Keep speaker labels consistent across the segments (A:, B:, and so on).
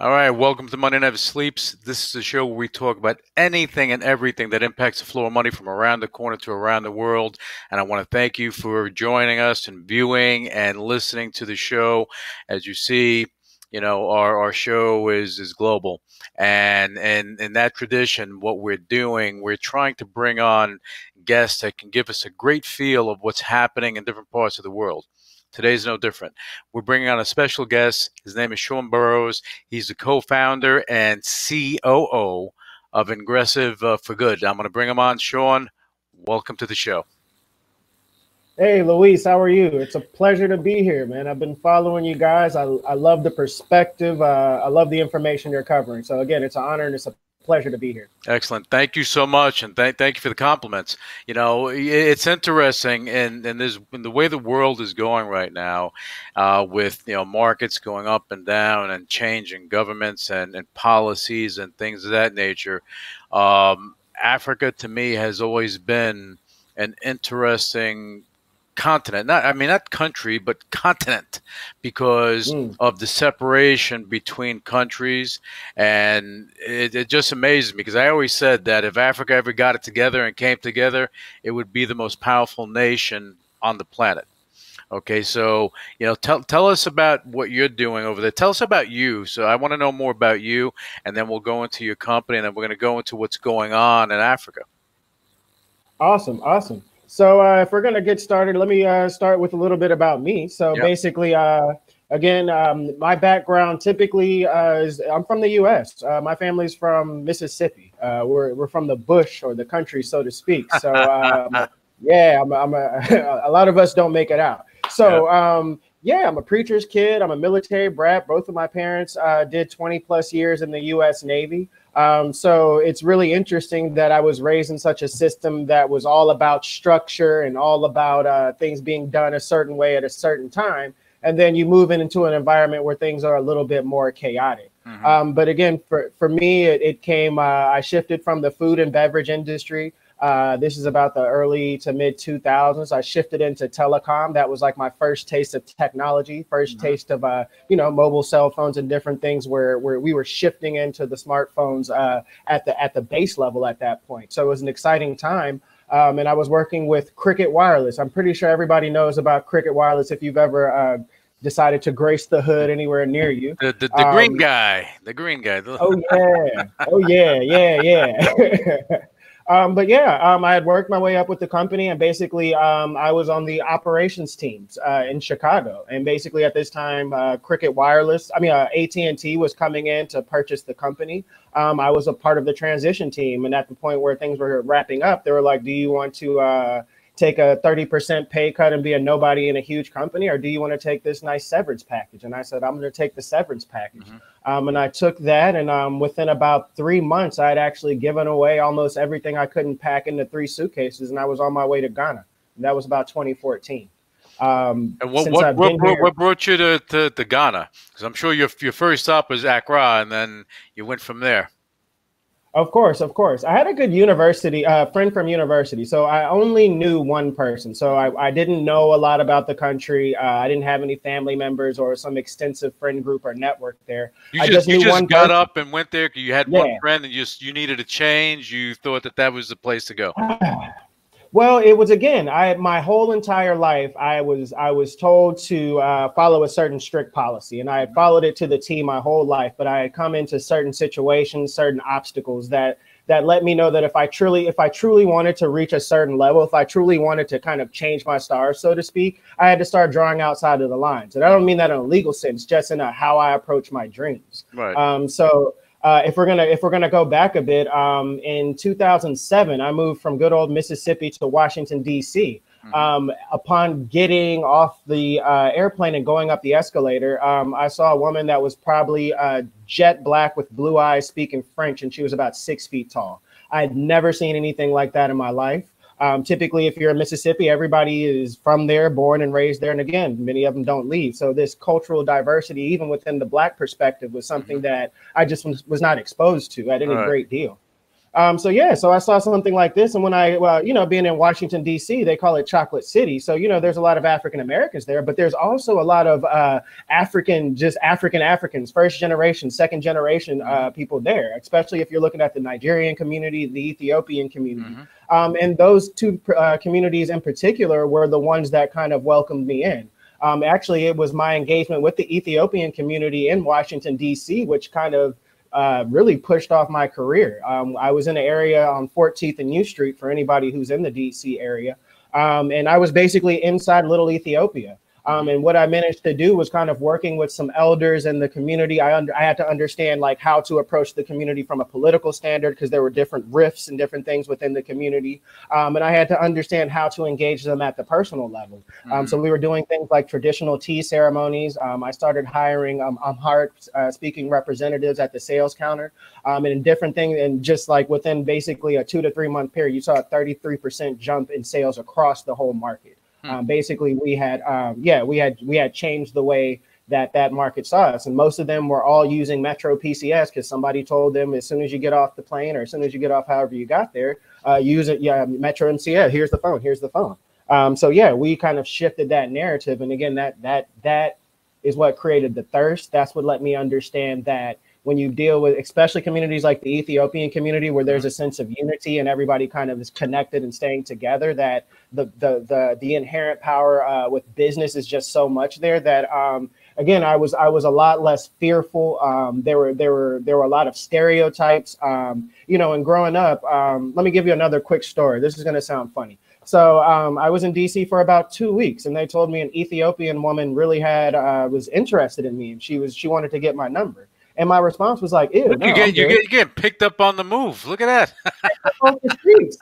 A: All right, welcome to Money Never Sleeps. This is a show where we talk about anything and everything that impacts the flow of money from around the corner to around the world. And I want to thank you for joining us and viewing and listening to the show. As you see, you know, our, our show is, is global. And, and in that tradition, what we're doing, we're trying to bring on guests that can give us a great feel of what's happening in different parts of the world. Today's no different. We're bringing on a special guest. His name is Sean Burrowes. He's the co-founder and COO of Ingressive uh, for Good. I'm going to bring him on. Sean, welcome to the show.
B: Hey, Luis, how are you? It's a pleasure to be here, man. I've been following you guys. I, I love the perspective. Uh, I love the information you're covering. So, again, it's an honor and it's a pleasure to be here.
A: Excellent. Thank you so much, and thank thank you for the compliments. You know, it's interesting, and and there's in the way the world is going right now, uh, with you know markets going up and down and changing governments and, and policies and things of that nature. Um, Africa to me has always been an interesting continent. Not i mean not country but continent because mm. of the separation between countries. And it, it, just amazes me because i always said that if africa ever got it together and came together it would be the most powerful nation on the planet. Okay so you know tell, tell us about what you're doing over there. Tell us about you. So i want to know more about you and then we'll go into your company and then we're going to go into what's going on in africa.
B: Awesome awesome so uh, if we're gonna get started, let me uh, start with a little bit about me. So yep. basically, uh, again, um, my background typically uh, is I'm from the U.S. Uh, my family's from Mississippi. Uh, we're we're from the bush or the country, so to speak. So um, yeah, I'm, I'm a, a, lot of us don't make it out. So. Um, yeah, I'm a preacher's kid. I'm a military brat. Both of my parents did 20 plus years in the U.S. Navy. Um, so it's really interesting that I was raised in such a system that was all about structure and all about uh, things being done a certain way at a certain time. And then you move into an environment where things are a little bit more chaotic. Mm-hmm. Um, but again, for, for me, it, it came, uh, I shifted from the food and beverage industry uh, this is about the early to mid 2000s. I shifted into telecom. That was like my first taste of technology, 1st mm-hmm. taste of uh, you know mobile cell phones and different things where where we were shifting into the smartphones uh, at the at the base level at that point. So it was an exciting time. Um, and I was working with Cricket Wireless. I'm pretty sure everybody knows about Cricket Wireless if you've ever uh, decided to grace the hood anywhere near you.
A: The, the, the um, green guy, the green guy.
B: oh yeah, oh yeah, yeah, yeah. Um, but yeah, um, I had worked my way up with the company, and basically, um, I was on the operations teams uh, in Chicago. And basically, at this time, uh, Cricket Wireless, I mean, uh, AT and T was coming in to purchase the company. Um, I was a part of the transition team, and at the point where things were wrapping up, they were like, "Do you want to?" Take a 30% pay cut and be a nobody in a huge company or do you want to take this nice severance package? And i said i'm going to take the severance package. Mm-hmm. um, and i took that and um, within about three months i had actually given away almost everything i couldn't pack into three suitcases and i was on my way to ghana. And that was about 2014 um,
A: and what what, what, here, what, brought you to, to, to ghana? Because i'm sure your, your first stop was accra and then you went from there
B: of course, of course. I had a good university uh, friend from university, so I only knew one person. So I, I didn't know a lot about the country. Uh, I didn't have any family members or some extensive friend group or network there.
A: You just, just, you just got person. up and went there. Because you had yeah. one friend, and you just you needed a change. You thought that that was the place to go.
B: Well, it was again. I my whole entire life, I was I was told to uh, follow a certain strict policy, and I had followed it to the T my whole life. But I had come into certain situations, certain obstacles that that let me know that if I truly if I truly wanted to reach a certain level, if I truly wanted to kind of change my stars, so to speak, I had to start drawing outside of the lines. And I don't mean that in a legal sense, just in a how I approach my dreams.
A: Right.
B: Um. So uh, if we're gonna if we're gonna go back a bit, um, in 2007, I moved from good old Mississippi to Washington D.C. Mm-hmm. Um, upon getting off the uh, airplane and going up the escalator, um, I saw a woman that was probably uh, jet black with blue eyes, speaking French, and she was about six feet tall. I had never seen anything like that in my life. Um, typically, if you're in Mississippi, everybody is from there, born and raised there. And again, many of them don't leave. So, this cultural diversity, even within the Black perspective, was something mm-hmm. that I just was, was not exposed to at any right. great deal. Um, so yeah, so I saw something like this, and when I, well, you know, being in Washington D.C., they call it Chocolate City. So you know, there's a lot of African Americans there, but there's also a lot of uh, African, just African Africans, first generation, second generation uh, mm-hmm. people there. Especially if you're looking at the Nigerian community, the Ethiopian community, mm-hmm. um, and those two uh, communities in particular were the ones that kind of welcomed me in. Um, actually, it was my engagement with the Ethiopian community in Washington D.C., which kind of uh, really pushed off my career. Um, I was in an area on 14th and U Street for anybody who's in the DC area. Um, and I was basically inside Little Ethiopia. Um, and what I managed to do was kind of working with some elders in the community. I under, I had to understand like how to approach the community from a political standard because there were different rifts and different things within the community. Um, and I had to understand how to engage them at the personal level. Um, mm-hmm. So we were doing things like traditional tea ceremonies. Um, I started hiring um, Amharic uh, speaking representatives at the sales counter um, and different things. And just like within basically a two to three month period, you saw a 33% jump in sales across the whole market. Hmm. Um, basically, we had um, yeah we had we had changed the way that that market saw us, and most of them were all using Metro PCS because somebody told them as soon as you get off the plane or as soon as you get off, however you got there, uh, use it. Yeah, Metro MCS. Here's the phone. Here's the phone. Um, so yeah, we kind of shifted that narrative, and again, that that that is what created the thirst. That's what let me understand that when you deal with especially communities like the Ethiopian community where there's a sense of unity and everybody kind of is connected and staying together that the the the, the inherent power uh, with business is just so much there that um, again I was I was a lot less fearful. Um, there were there were there were a lot of stereotypes. Um, you know and growing up um, let me give you another quick story. This is going to sound funny. So um, I was in DC for about two weeks, and they told me an Ethiopian woman really had uh, was interested in me, and she was she wanted to get my number. And my response was like, "Ew,
A: Look, no, you get you get you get picked up on the move. Look at that."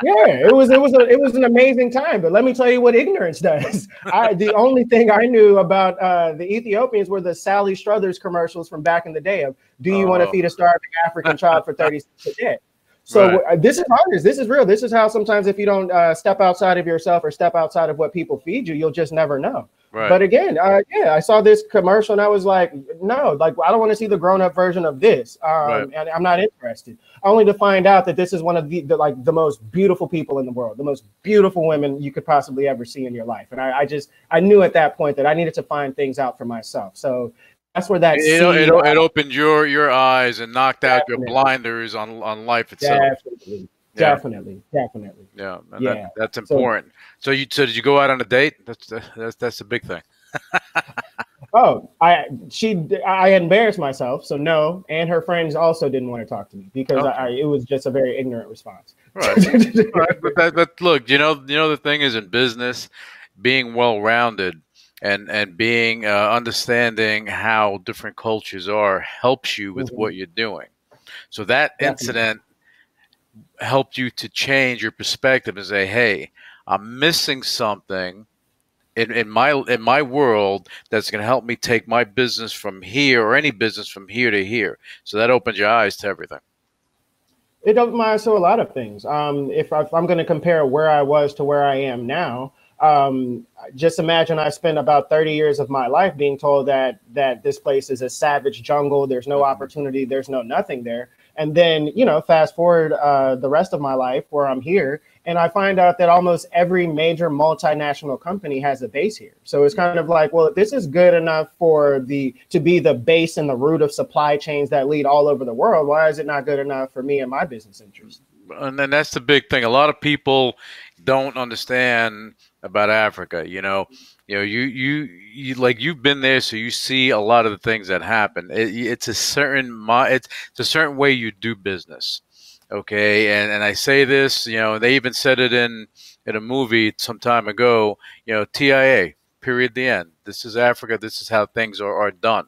B: yeah, it was it was a, it was an amazing time. But let me tell you what ignorance does. I the only thing I knew about uh, the Ethiopians were the Sally Struthers commercials from back in the day of "Do you oh. want to feed a starving African child for thirty cents a day?" So right. Uh, this is honest. This is real. This is how sometimes if you don't uh, step outside of yourself or step outside of what people feed you, you'll just never know. Right. But again, uh, yeah, I saw this commercial and I was like, no, like I don't want to see the grown up version of this, um, right. and I'm not interested. Only to find out that this is one of the, the, like the most beautiful people in the world, the most beautiful women you could possibly ever see in your life. And I, I just I knew at that point that I needed to find things out for myself. So that's where that
A: it, it, it, opened your your eyes and knocked out your blinders on on life itself.
B: Definitely. Yeah. Definitely, definitely.
A: Yeah, yeah. That, that's important. So, so, you so did you go out on a date? That's that's that's a big thing.
B: oh, I she I embarrassed myself, so no, and her friends also didn't want to talk to me because okay. I, it was just a very ignorant response.
A: Right, right. But, that, but look, you know, you know the thing is in business, being well rounded and and being uh, understanding how different cultures are helps you with mm-hmm. what you're doing. So that Definitely. incident helped you to change your perspective and say, "Hey, I'm missing something." In, in my in my world, that's going to help me take my business from here or any business from here to here. So that opens your eyes to everything.
B: It opens my eyes to a lot of things. Um, if, I, if I'm going to compare where I was to where I am now, um, just imagine I spent about 30 years of my life being told that that this place is a savage jungle. There's no opportunity. There's no nothing there. And then, you know, fast forward uh, the rest of my life where I'm here, and I find out that almost every major multinational company has a base here. So it's kind of like, well, this is good enough for the to be the base and the root of supply chains that lead all over the world. Why is it not good enough for me and my business interests?
A: And then that's the big thing. A lot of people don't understand about Africa. You know, you know, you you you like you've been there, so you see a lot of the things that happen. It, it's a certain it's, it's a certain way you do business. Okay, and and I say this, you know, they even said it in in a movie some time ago. You know, TIA. Period. The end. This is Africa. This is how things are, are done.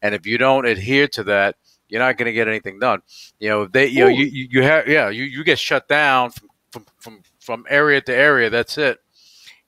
A: And if you don't adhere to that, you're not going to get anything done. You know, they, you Ooh. know, you, you, you have, yeah, you, you get shut down from, from, from, from area to area. That's it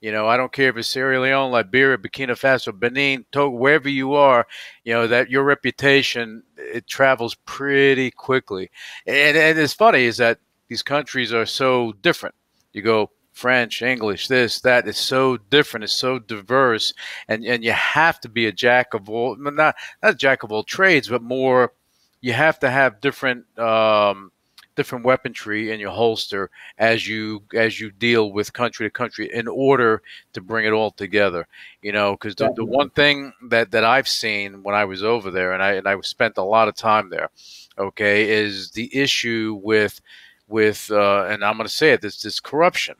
A: You know, I don't care if it's Sierra Leone, Liberia, Burkina Faso, Benin, Togo, wherever you are. You know that your reputation it travels pretty quickly. And and it's funny is that these countries are so different. You go French, English, this, that is so different. It's so diverse, and and you have to be a jack of all, not not a jack of all trades, but more. You have to have different um, different weaponry in your holster as you as you deal with country to country in order to bring it all together. You know, because the, the one thing that that I've seen when I was over there, and I and I spent a lot of time there, okay, is the issue with with uh, and I'm going to say it this this corruption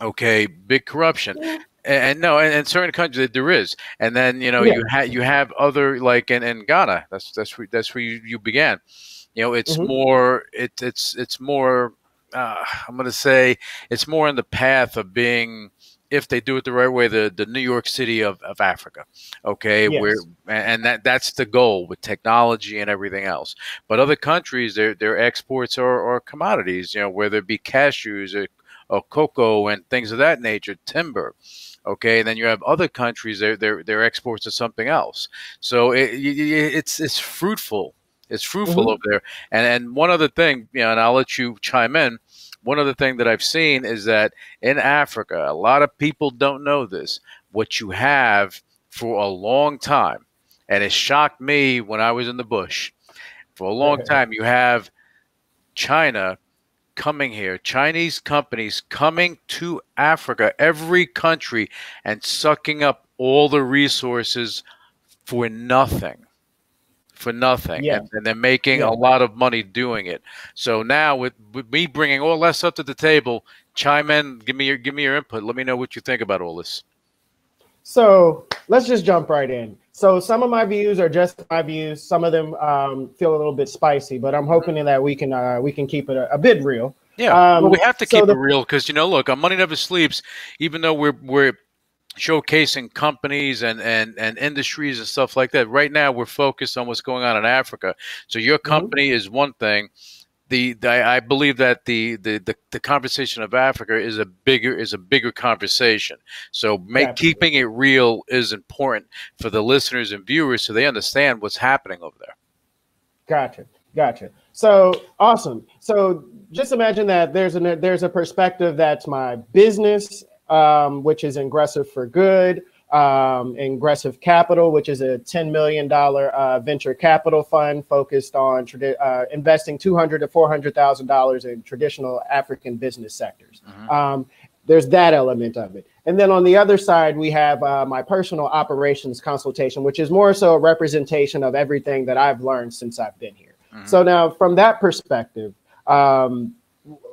A: Okay, big corruption. Yeah. And, no, and, and certain countries there is, and then you know yeah. you have you have other like in, in Ghana. That's that's where, that's where you, you began. You know, it's mm-hmm. more it, it's it's more. Uh, I'm going to say it's more in the path of being if they do it the right way, the, the New York City of, of Africa. Okay, yes. where and that that's the goal with technology and everything else. But other countries, their their exports are, are commodities. You know, whether it be cashews or of cocoa and things of that nature, timber. Okay, and then you have other countries their their their exports of something else. So it, it's it's fruitful. It's fruitful mm-hmm. over there. And and one other thing, you know, and I'll let you chime in. One other thing that I've seen is that in Africa, a lot of people don't know this. What you have for a long time, and it shocked me when I was in the bush. For a long time, you have China coming here, Chinese companies coming to Africa, every country, and sucking up all the resources for nothing. For nothing. Yeah. And, and they're making yeah. a lot of money doing it. So now, with, with me bringing all that stuff to the table, chime in, give me your give me your input. Let me know what you think about all this.
B: So let's just jump right in. So some of my views are just my views. Some of them um, feel a little bit spicy, but I'm hoping that we can uh, we can keep it a, a bit real.
A: Yeah, um, well, we have to keep so the, it real because you know, look, on Money Never Sleeps, even though we're we're showcasing companies and, and, and industries and stuff like that. Right now, we're focused on what's going on in Africa. So your mm-hmm. company mm-hmm. is one thing, the, the I believe that the, the, the, the, conversation of Africa is a bigger is a bigger conversation. So make, keeping it real is important for the listeners and viewers so they understand what's happening over there.
B: Gotcha, gotcha. So awesome. So just imagine that there's a there's a perspective that's my business, um, which is Ingressive for Good um, Ingressive Capital, which is a $10 million uh, venture capital fund focused on uh, investing 200 to $400,000 in traditional African business sectors. Mm-hmm. Um, there's that element of it. And then on the other side, we have uh, my personal operations consultation, which is more so a representation of everything that I've learned since I've been here. Mm-hmm. So now, from that perspective, um,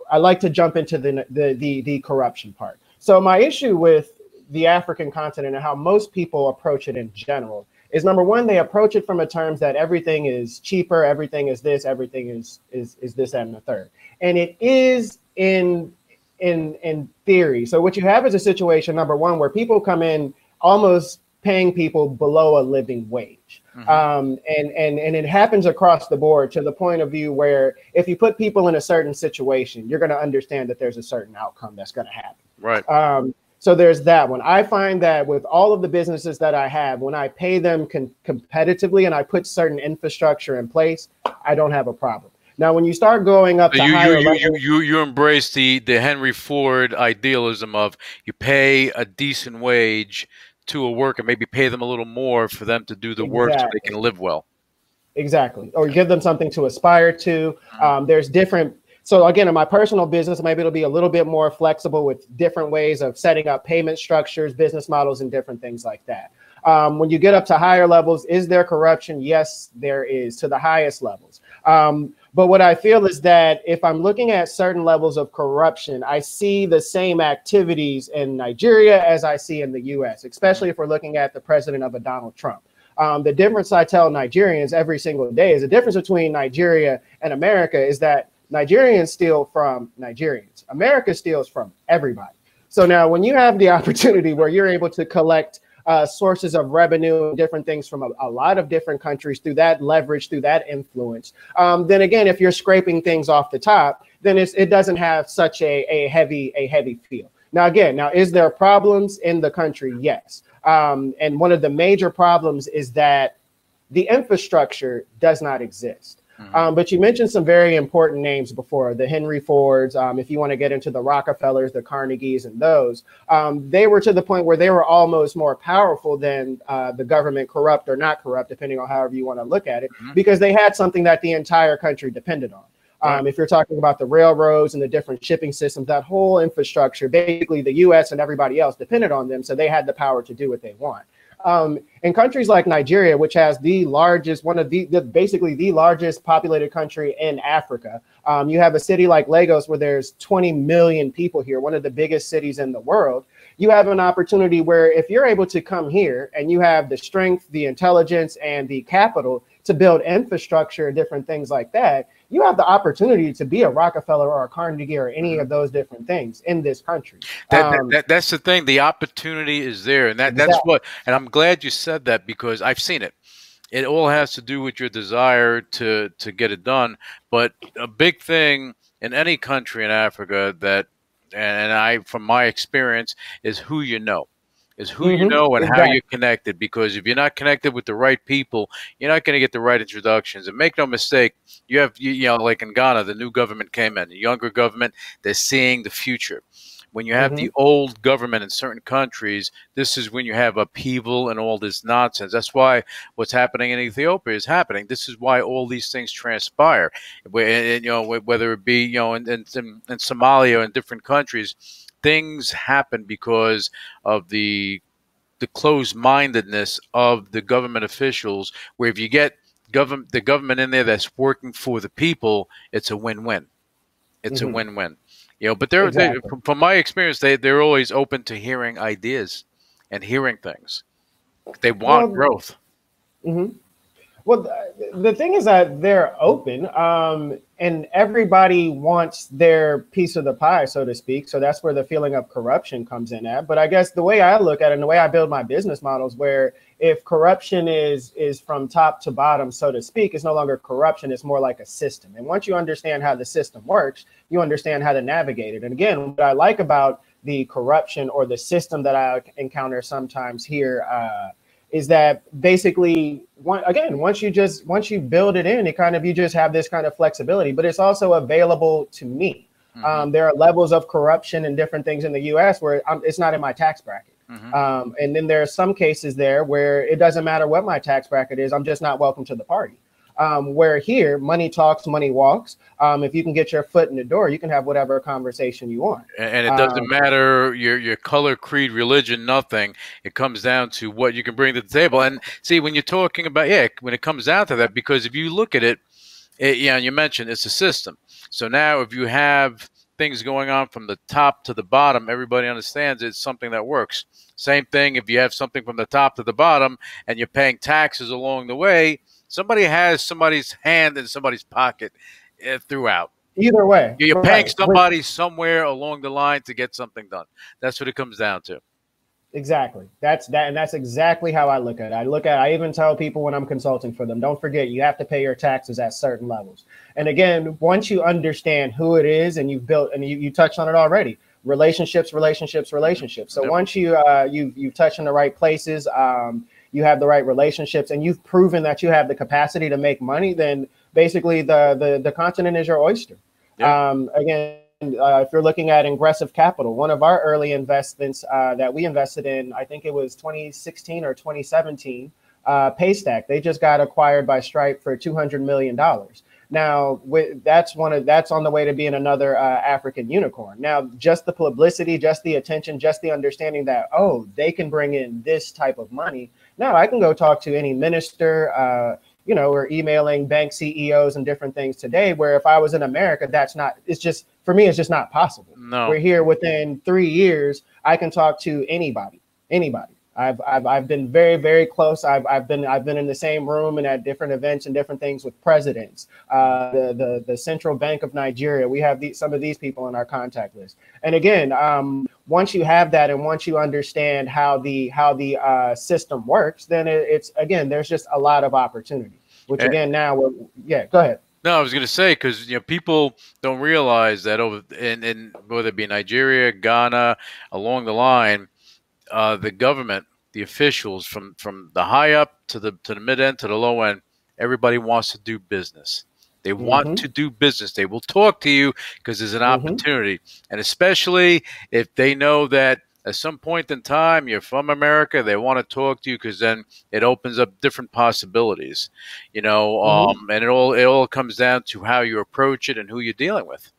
B: I like to jump into the, the the the corruption part. So my issue with the African continent and how most people approach it in general is number one, they approach it from a terms that everything is cheaper, everything is this, everything is is is this and the third. And it is in in in theory. So what you have is a situation, number one, where people come in almost paying people below a living wage. Mm-hmm. Um, and, and, and it happens across the board to the point of view where if you put people in a certain situation, you're going to understand that there's a certain outcome that's going to happen.
A: Right.
B: Um, so there's that one. I find that with all of the businesses that I have, when I pay them con- competitively and I put certain infrastructure in place, I don't have a problem. Now, when you start going up,
A: you, you, you, you, you, you embrace the, the Henry Ford idealism of you pay a decent wage to a worker, maybe pay them a little more for them to do the exactly. work so they can live well.
B: Exactly, or give them something to aspire to. Mm-hmm. Um, there's different so again, in my personal business, maybe it'll be a little bit more flexible with different ways of setting up payment structures, business models, and different things like that. Um, when you get up to higher levels, is there corruption? Yes, there is to the highest levels. Um, but what I feel is that if I'm looking at certain levels of corruption, I see the same activities in Nigeria as I see in the US, especially if we're looking at the president of a Donald Trump. Um, the difference I tell Nigerians every single day is the difference between Nigeria and America is that Nigerians steal from Nigerians. America steals from everybody. So now, when you have the opportunity where you're able to collect uh, sources of revenue and different things from a, a, lot of different countries through that leverage, through that influence, um, then again, if you're scraping things off the top, then it doesn't have such a, a heavy a heavy feel. Now, again, now is there problems in the country? Yes. Um, and one of the major problems is that the infrastructure does not exist. Mm-hmm. Um, but you mentioned some very important names before the Henry Fords. Um, if you want to get into the Rockefellers, the Carnegies, and those, um, they were to the point where they were almost more powerful than uh, the government, corrupt or not corrupt, depending on however you want to look at it, mm-hmm. because they had something that the entire country depended on. Um. If you're talking about the railroads and the different shipping systems, that whole infrastructure, basically the U.S. and everybody else depended on them, so they had the power to do what they want. Um, in countries like Nigeria, which has the largest, one of the, the basically the largest populated country in Africa, um, you have a city like Lagos where there's 20 million people here, one of the biggest cities in the world. You have an opportunity where if you're able to come here and you have the strength, the intelligence, and the capital to build infrastructure and different things like that, you have the opportunity to be a Rockefeller or a Carnegie or any of those different things in this country.
A: That, um, that, that, that's the thing. The opportunity is there, and that that's exactly. what. And I'm glad you said that because I've seen it. It all has to do with your desire to to get it done. But a big thing in any country in Africa that, and I, from my experience, is who you know is who mm-hmm. you know and exactly. how you're connected. Because if you're not connected with the right people, you're not going to get the right introductions. And make no mistake, you have you, you know like in Ghana, the new government came in, the younger government, they're seeing the future. When you have mm-hmm. the old government in certain countries, this is when you have upheaval and all this nonsense. That's why what's happening in Ethiopia is happening. This is why all these things transpire. And, you know, whether it be you know in, in, in Somalia and different countries, things happen because of the the closed mindedness of the government officials. Where if you get government the government in there that's working for the people, it's a win win. It's mm-hmm. a win win. You know, but they're, exactly. they, from my experience, they they're always open to hearing ideas and hearing things. They want well, growth.
B: Mm-hmm. Well, the thing is that they're open, um, and everybody wants their piece of the pie, so to speak. So that's where the feeling of corruption comes in at. But I guess the way I look at it, and the way I build my business models, where if corruption is is from top to bottom, so to speak, it's no longer corruption; it's more like a system. And once you understand how the system works, you understand how to navigate it. And again, what I like about the corruption or the system that I encounter sometimes here. Uh, is that basically one again once you just once you build it in it kind of you just have this kind of flexibility but it's also available to me mm-hmm. um, there are levels of corruption and different things in the us where I'm, it's not in my tax bracket mm-hmm. um, and then there are some cases there where it doesn't matter what my tax bracket is i'm just not welcome to the party um, where here, money talks, money walks. Um, if you can get your foot in the door, you can have whatever conversation you want.
A: And it doesn't um, matter your your color, creed, religion, nothing. It comes down to what you can bring to the table. And see, when you're talking about yeah, when it comes down to that, because if you look at it, it know, you mentioned it's a system. So now, if you have things going on from the top to the bottom, everybody understands it's something that works. Same thing if you have something from the top to the bottom and you're paying taxes along the way, Somebody has somebody's hand in somebody's pocket uh, throughout.
B: Either way,
A: you're paying right. somebody somewhere along the line to get something done. That's what it comes down to.
B: Exactly. That's that, and that's exactly how I look at it. I look at. I even tell people when I'm consulting for them, don't forget you have to pay your taxes at certain levels. And again, once you understand who it is, and you've built, and you, you touched on it already, relationships, relationships, relationships. So yep. once you uh, you you touch in the right places, um, you have the right relationships, and you've proven that you have the capacity to make money, then basically the the, the continent is your oyster. Yeah. Um, again, uh, if you're looking at Ingressive Capital, one of our early investments uh, that we invested in, I think it was 2016 or 2017, uh, Paystack. They just got acquired by Stripe for 200 million dollars. Now, with, that's one of that's on the way to being another uh, African unicorn. Now, just the publicity, just the attention, just the understanding that oh, they can bring in this type of money now I can go talk to any minister, uh, you know, or emailing bank CEOs and different things today. Where if I was in America, that's not. It's just for me, it's just not possible.
A: No,
B: we're here within three years. I can talk to anybody, anybody. I've, I've, I've been very very close. I've, I've been I've been in the same room and at different events and different things with presidents. Uh, the, the the central bank of Nigeria. We have these, some of these people on our contact list. And again, um, once you have that and once you understand how the how the uh, system works, then it, it's again there's just a lot of opportunity. Which again now, yeah, go ahead.
A: No, I was going to say because you know people don't realize that over in, in whether it be Nigeria, Ghana, along the line, uh, the government, the officials from from the high up to the to the mid end to the low end, everybody wants to do business. They want mm-hmm. to do business. They will talk to you because there's an mm-hmm. opportunity, and especially if they know that at some point in time you're from America, they want to talk to you because then it opens up different possibilities, you know. Mm-hmm. Um, and it all it all comes down to how you approach it and who you're dealing with.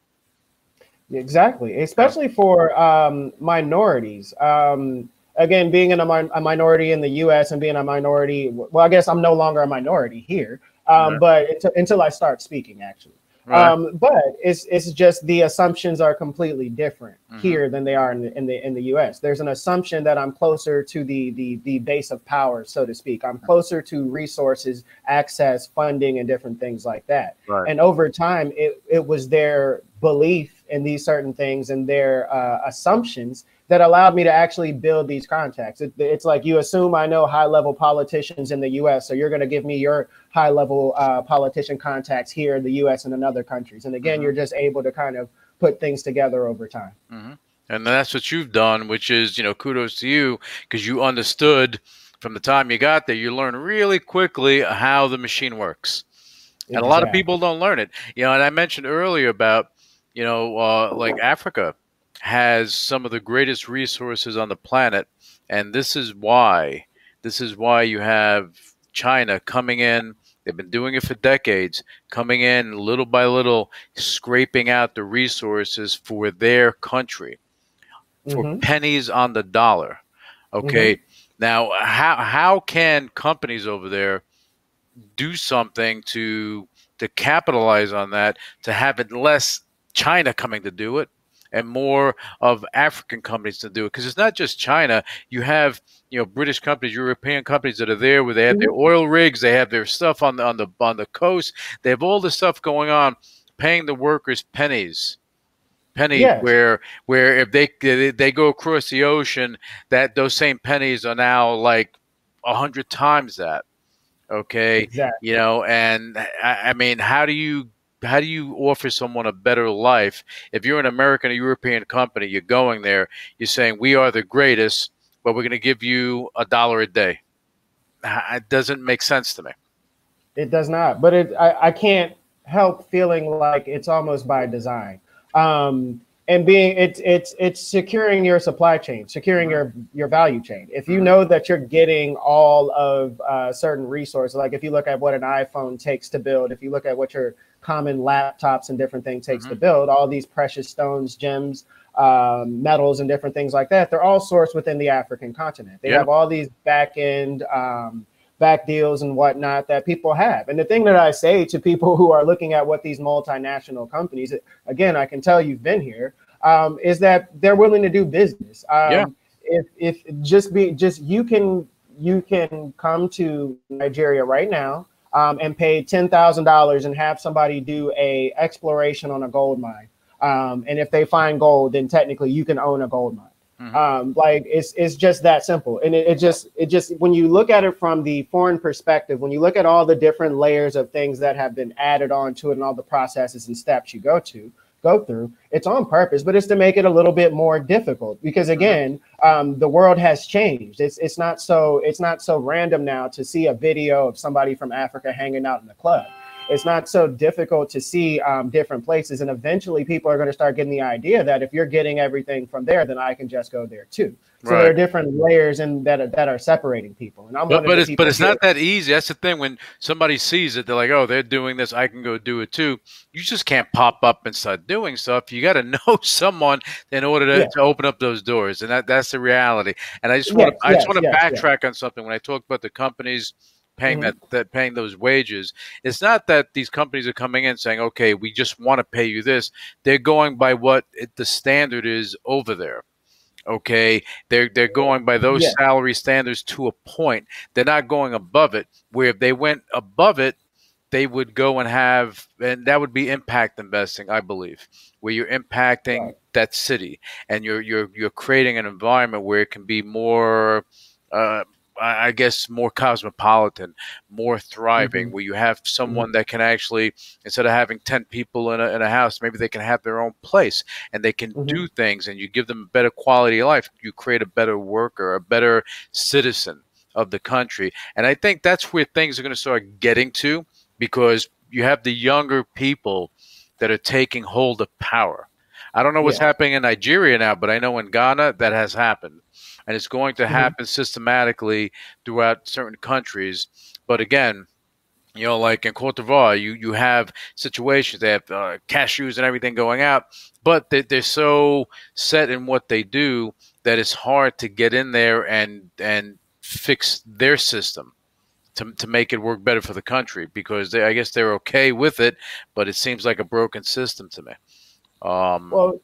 B: Exactly, especially for um, minorities. Um, again, being in a, a, minority in the U.S. and being a minority, well, I guess I'm no longer a minority here, um, but until I start speaking, actually. Right. Um, but it's it's just the assumptions are completely different mm-hmm. here than they are in the, in the in the U.S. There's an assumption that I'm closer to the the the base of power, so to speak. I'm closer to resources, access, funding, and different things like that. Right. And over time, it it was their belief in these certain things and their uh, assumptions that allowed me to actually build these contacts. It, it's like you assume I know high level politicians in the US, so you're going to give me your high level uh, politician contacts here in the US and in other countries. And again, mm-hmm. you're just able to kind of put things together over time.
A: Mm-hmm. And that's what you've done, which is, you know, kudos to you because you understood from the time you got there, you learn really quickly how the machine works. Exactly. And a lot of people don't learn it. You know, and I mentioned earlier about, you know, uh, like Africa has some of the greatest resources on the planet, and this is why. This is why you have China coming in. They've been doing it for decades, coming in little by little, scraping out the resources for their country for mm-hmm. pennies on the dollar. Okay. Mm-hmm. Now, how how can companies over there do something to to capitalize on that to have it less China coming to do it and more of African companies to do it because it's not just China. You have you know British companies, European companies that are there where they have their mm-hmm. oil rigs, they have their stuff on the on the on the coast, they have all this stuff going on, paying the workers pennies. Pennies yes. where where if they they go across the ocean, that those same pennies are now like a hundred times that. Okay, exactly. you know, and I, I mean, how do you how do you offer someone a better life if you're an American or European company? You're going there. You're saying we are the greatest, but we're going to give you a dollar a day. It doesn't make sense to me.
B: It does not. But it, I, I can't help feeling like it's almost by design. Um, and being it's it's it's securing your supply chain securing your your value chain if you mm-hmm. know that you're getting all of uh, certain resources like if you look at what an iphone takes to build if you look at what your common laptops and different things takes mm-hmm. to build all these precious stones gems um, metals and different things like that they're all sourced within the african continent they yep. have all these back end um, back deals and whatnot that people have and the thing that i say to people who are looking at what these multinational companies again i can tell you've been here um, is that they're willing to do business um, yeah. if if just be just you can you can come to nigeria right now um, and pay ten thousand dollars and have somebody do a exploration on a gold mine. Um, and if they find gold, then technically you can own a gold mine. Mm-hmm. Um, like it's it's just that simple. And it, it just it just when you look at it from the foreign perspective, when you look at all the different layers of things that have been added on to it and all the processes and steps you go to, go through. It's on purpose, but it's to make it a little bit more difficult because mm-hmm. again, um, the world has changed. It's it's not so it's not so random now to see a video of somebody from Africa hanging out in the club. It's not so difficult to see um, different places, and eventually people are going to start getting the idea that if you're getting everything from there, then I can just go there too. So right. there are different layers and that are, that are separating people. And I'm
A: but, but it's but it's not that easy. That's the thing. When somebody sees it, they're like, "Oh, they're doing this. I can go do it too." You just can't pop up and start doing stuff. You got to know someone in order to, yeah. to, open up those doors, and that that's the reality. And I just want yes, to I just want to yes, backtrack yes. on something when I talk about the companies paying mm-hmm. that, that paying those wages. It's not that these companies are coming in saying, "Okay, we just want to pay you this." They're going by what it, the standard is over there. Okay, they're they're going by those yeah. salary standards to a point. They're not going above it. Where if they went above it, they would go and have, and that would be impact investing, I believe, where you're impacting right. that city and you're you're you're creating an environment where it can be more. Uh, I guess more cosmopolitan, more thriving, mm-hmm. where you have someone mm-hmm. that can actually, instead of having 10 people in a, in a house, maybe they can have their own place and they can mm-hmm. do things and you give them a better quality of life. You create a better worker, a better citizen of the country. And I think that's where things are going to start getting to because you have the younger people that are taking hold of power. I don't know what's yeah. happening in Nigeria now, but I know in Ghana that has happened and it's going to mm-hmm. happen systematically throughout certain countries. But again, you know, like in Cote d'Ivoire, you you have situations they have uh, cashews and everything going out, but they, they're so set in what they do that it's hard to get in there and and fix their system to, to make it work better for the country because they, I guess they're okay with it, but it seems like a broken system to me.
B: Um, well,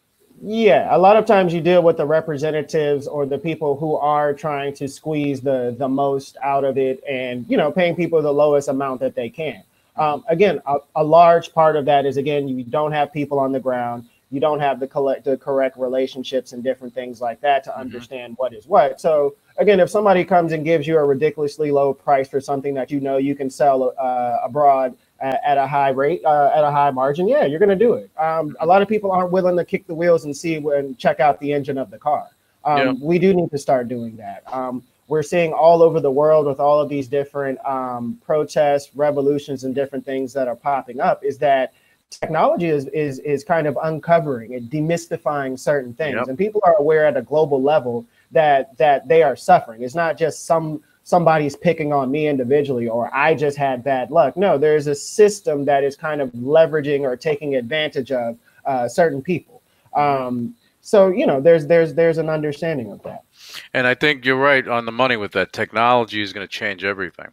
B: yeah, a lot of times you deal with the representatives or the people who are trying to squeeze the the most out of it, and you know, paying people the lowest amount that they can. Um, again, a, a, large part of that is again, you don't have people on the ground, you don't have the collect the correct relationships and different things like that to mm-hmm. understand what is what. So again, if somebody comes and gives you a ridiculously low price for something that you know you can sell uh, abroad at, at, a high rate, uh, at a high margin, yeah, you're going to do it. Um, a lot of people aren't willing to kick the wheels and see and check out the engine of the car. Um, yeah. We do need to start doing that. Um, we're seeing all over the world with all of these different um, protests, revolutions, and different things that are popping up. Is that technology is is is kind of uncovering and demystifying certain things, yep. and people are aware at a global level that that they are suffering. It's not just some somebody's picking on me individually or I just had bad luck. No, there's a system that is kind of leveraging or taking advantage of uh, certain people. Um, so you know, there's there's there's an understanding of that.
A: And I think you're right on the money with that. Technology is going to change everything.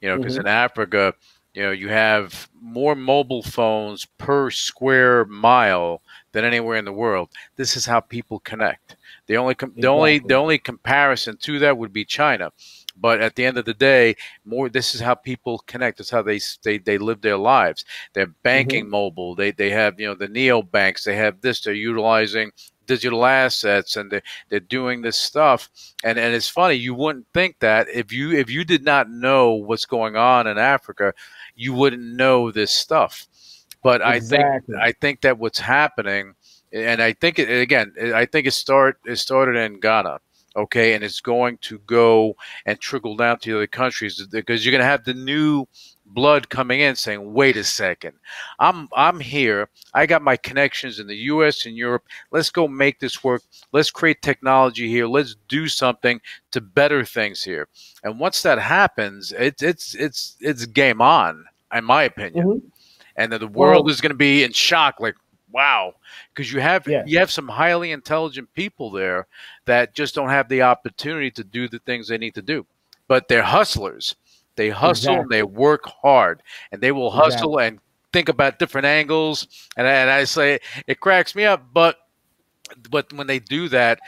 A: You know, because mm-hmm. in Africa, you know, you have more mobile phones per square mile than anywhere in the world. This is how people connect. The only com- exactly. the only the only comparison to that would be China. But at the end of the day, more this is how people connect. It's how they they, they live their lives. They're banking mm-hmm. mobile. They they have you know the neo banks. They have this. They're utilizing digital assets and they're, they're doing this stuff and and it's funny you wouldn't think that if you if you did not know what's going on in africa you wouldn't know this stuff but exactly. i think i think that what's happening and i think it again i think it start it started in ghana okay, and it's going to go and trickle down to the other countries because you're going to have the new blood coming in saying, "Wait a second, I'm I'm here. I got my connections in the U.S. and Europe. Let's go make this work. Let's create technology here. Let's do something to better things here." And once that happens, it's it's it's it's game on, in my opinion. Mm-hmm. And then the world is going to be in shock, like, wow because you have yeah. you have some highly intelligent people there that just don't have the opportunity to do the things they need to do but they're hustlers they hustle exactly. and they work hard and they will hustle exactly. and think about different angles and, and i say it cracks me up but but when they do that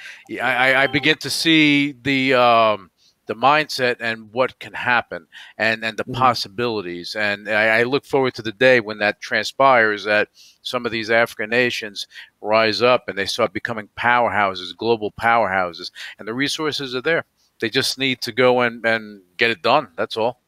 A: i, I begin to see the um, the mindset and what can happen and and the mm-hmm. possibilities. And I, I, look forward to the day when that transpires that some of these african nations rise up and they start becoming powerhouses global powerhouses. And the resources are there. They just need to go and and get it done. That's all.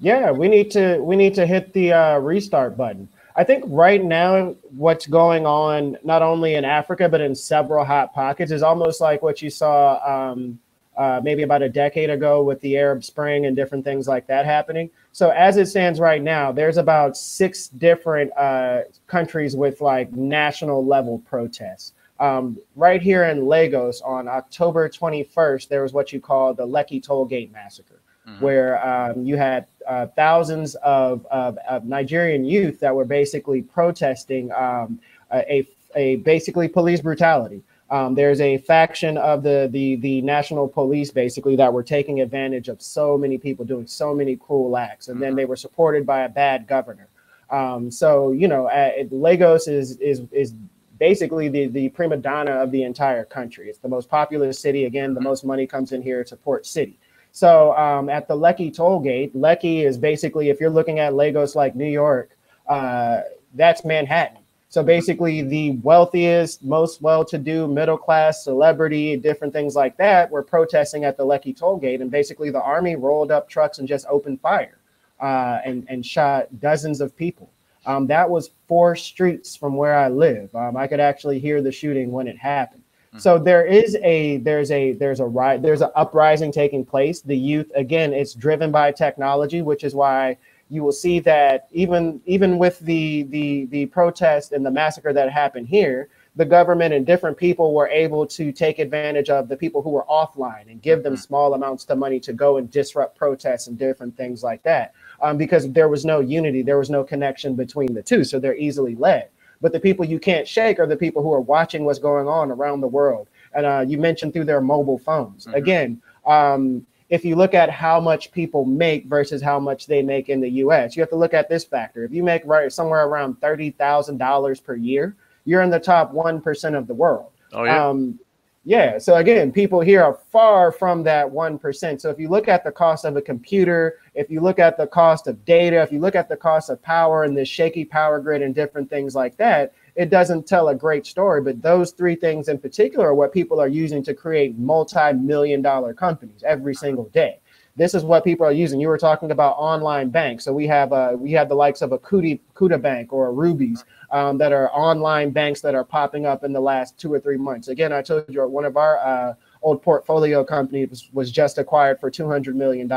B: Yeah we need to we need to hit the uh, restart button. I think right now, what's going on, not only in Africa, but in several hot pockets, is almost like what you saw um, uh, maybe about a decade ago with the Arab Spring and different things like that happening. So as it stands right now, there's about six different uh, countries with like national level protests. Um, right here in Lagos on October 21st, there was what you call the Lekki Tollgate Massacre, mm-hmm. where um, you had uh, thousands of, of, of, Nigerian youth that were basically protesting um, a, a basically police brutality. Um, there's a faction of the, the the national police basically that were taking advantage of so many people doing so many cruel acts, and then they were supported by a bad governor. Um, so you know, uh, Lagos is is is basically the the prima donna of the entire country. It's the most populous city. Again, the most money comes in here to Port City. So um, at the Lekki toll gate, Lekki is basically if you're looking at Lagos like New York, uh, that's Manhattan. So basically, the wealthiest, most well-to-do, middle-class, celebrity, different things like that were protesting at the Lekki toll gate, and basically the army rolled up trucks and just opened fire uh, and and shot dozens of people. Um, that was four streets from where I live. Um, I could actually hear the shooting when it happened. Mm-hmm. So there is a there's a there's a right there's an uprising taking place. The youth again, it's driven by technology, which is why you will see that even even with the the the protest and the massacre that happened here, the government and different people were able to take advantage of the people who were offline and give them mm-hmm. small amounts of money to go and disrupt protests and different things like that. Um, because there was no unity, there was no connection between the two, so they're easily led. But the people you can't shake are the people who are watching what's going on around the world. And uh, you mentioned through their mobile phones. Mm-hmm. Again, um, if you look at how much people make versus how much they make in the US, you have to look at this factor. If you make right somewhere around $30,000 per year, you're in the top 1% of the world.
A: Oh, yeah.
B: Um, yeah. So again, people here are far from that 1%. So if you look at the cost of a computer, if you look at the cost of data, if you look at the cost of power and the shaky power grid and different things like that, it doesn't tell a great story. But those three things in particular are what people are using to create multi-million dollar companies every single day. This is what people are using. You were talking about online banks. So we have uh, we have the likes of a Kuda, Kuda Bank or a Rubies um, that are online banks that are popping up in the last two or three months. Again, I told you one of our uh, old portfolio companies was, was, just acquired for $200 million.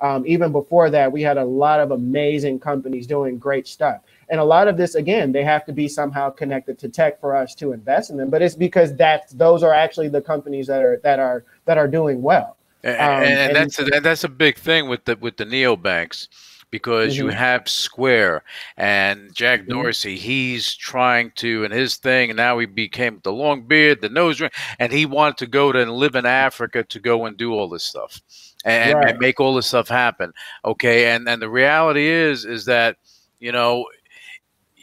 B: Um, even before that, we had a lot of amazing companies doing great stuff. And a lot of this, again, they have to be somehow connected to tech for us to invest in them. But it's because that's those are actually the companies that are that are that are doing well.
A: And, um, and, and that's a, that's a big thing with the with the neobanks because mm-hmm. you have Square and Jack mm-hmm. Dorsey. He's trying to, and his thing, and now he became the long beard, the nose ring, and he wanted to go to and live in Africa to go and do all this stuff and, right. and make all this stuff happen. Okay, and and the reality is is that you know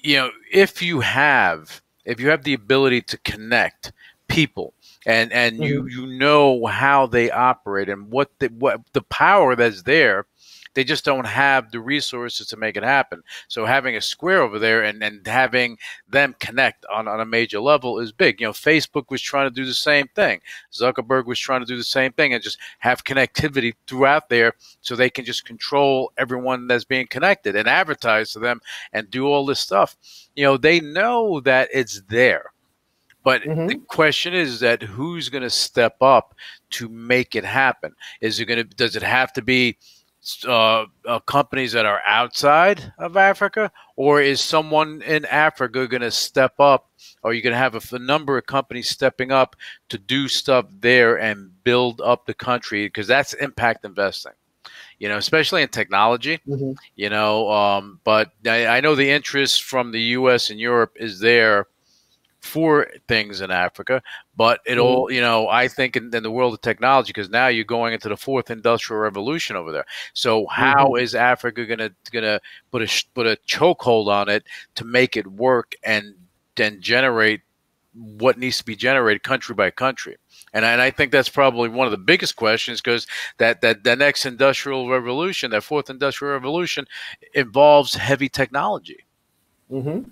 A: you know, if you have if you have the ability to connect people and and mm-hmm. you you know how they operate and what the what the power that's there they just don't have the resources to make it happen. So having a square over there and, and having them connect on, on a major level is big. You know, Facebook was trying to do the same thing. Zuckerberg was trying to do the same thing and just have connectivity throughout there so they can just control everyone that's being connected and advertise to them and do all this stuff. You know, they know that it's there. But mm-hmm. the question is that who's going to step up to make it happen? Is it going to? Does it have to be uh, uh, companies that are outside of Africa, or is someone in Africa going to step up? Or are you going to have a, a, number of companies stepping up to do stuff there and build up the country? Because that's impact investing, you know, especially in technology, mm-hmm. you know. Um, but I, I know the interest from the U.S. and Europe is there for things in Africa, but it all, mm-hmm. you know, I think in, in the world of technology, because now you're going into the fourth industrial revolution over there. So how mm-hmm. is Africa gonna gonna put a put a chokehold on it to make it work and then generate what needs to be generated country by country? And I, and I think that's probably one of the biggest questions because that, that the next industrial revolution, that fourth industrial revolution, involves heavy technology.
B: Mm-hmm.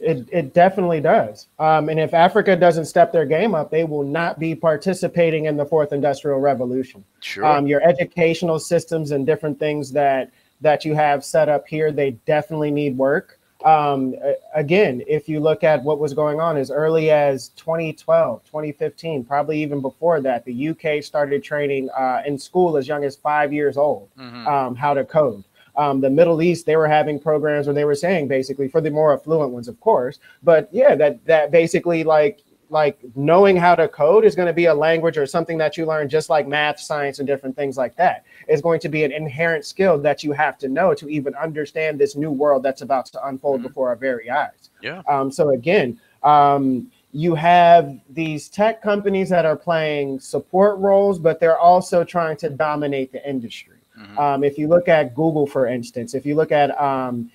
B: It, it definitely does. Um, and if Africa doesn't step their game up, they will not be participating in the fourth industrial revolution.
A: Sure.
B: Um, your educational systems and different things that that you have set up here, they definitely need work. Um, again, if you look at what was going on as early as 2012, 2015, probably even before that, the UK started training uh, in school as young as five years old mm-hmm. um, how to code um, the Middle East, they were having programs where they were saying basically for the more affluent ones, of course, but yeah, that that basically like like knowing how to code is going to be a language or something that you learn just like math science and different things like that. Is going to be an inherent skill that you have to know to even understand this new world that's about to unfold mm-hmm. before our very eyes.
A: Yeah.
B: Um, so again um, you have these tech companies that are playing support roles but they're also trying to dominate the industry Mm-hmm. Um, if you look at Google, for instance, if you look at um,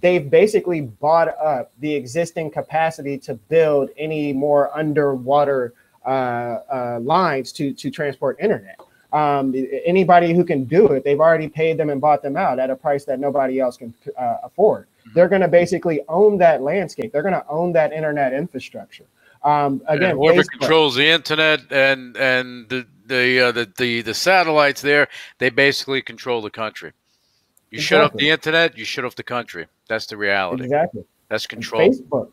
B: they've basically bought up the existing capacity to build any more underwater uh, uh, lines to to transport internet. um, anybody who can do it, they've already paid them and bought them out at a price that nobody else can uh, afford. Mm-hmm. They're going to basically own that landscape. They're going to own that internet infrastructure. Um, again,
A: and whoever Facebook, controls the internet and and the the, uh, the the the satellites there, they basically control the country. You exactly. shut off the internet, you shut off the country. That's the reality.
B: Exactly.
A: That's control.
B: Facebook.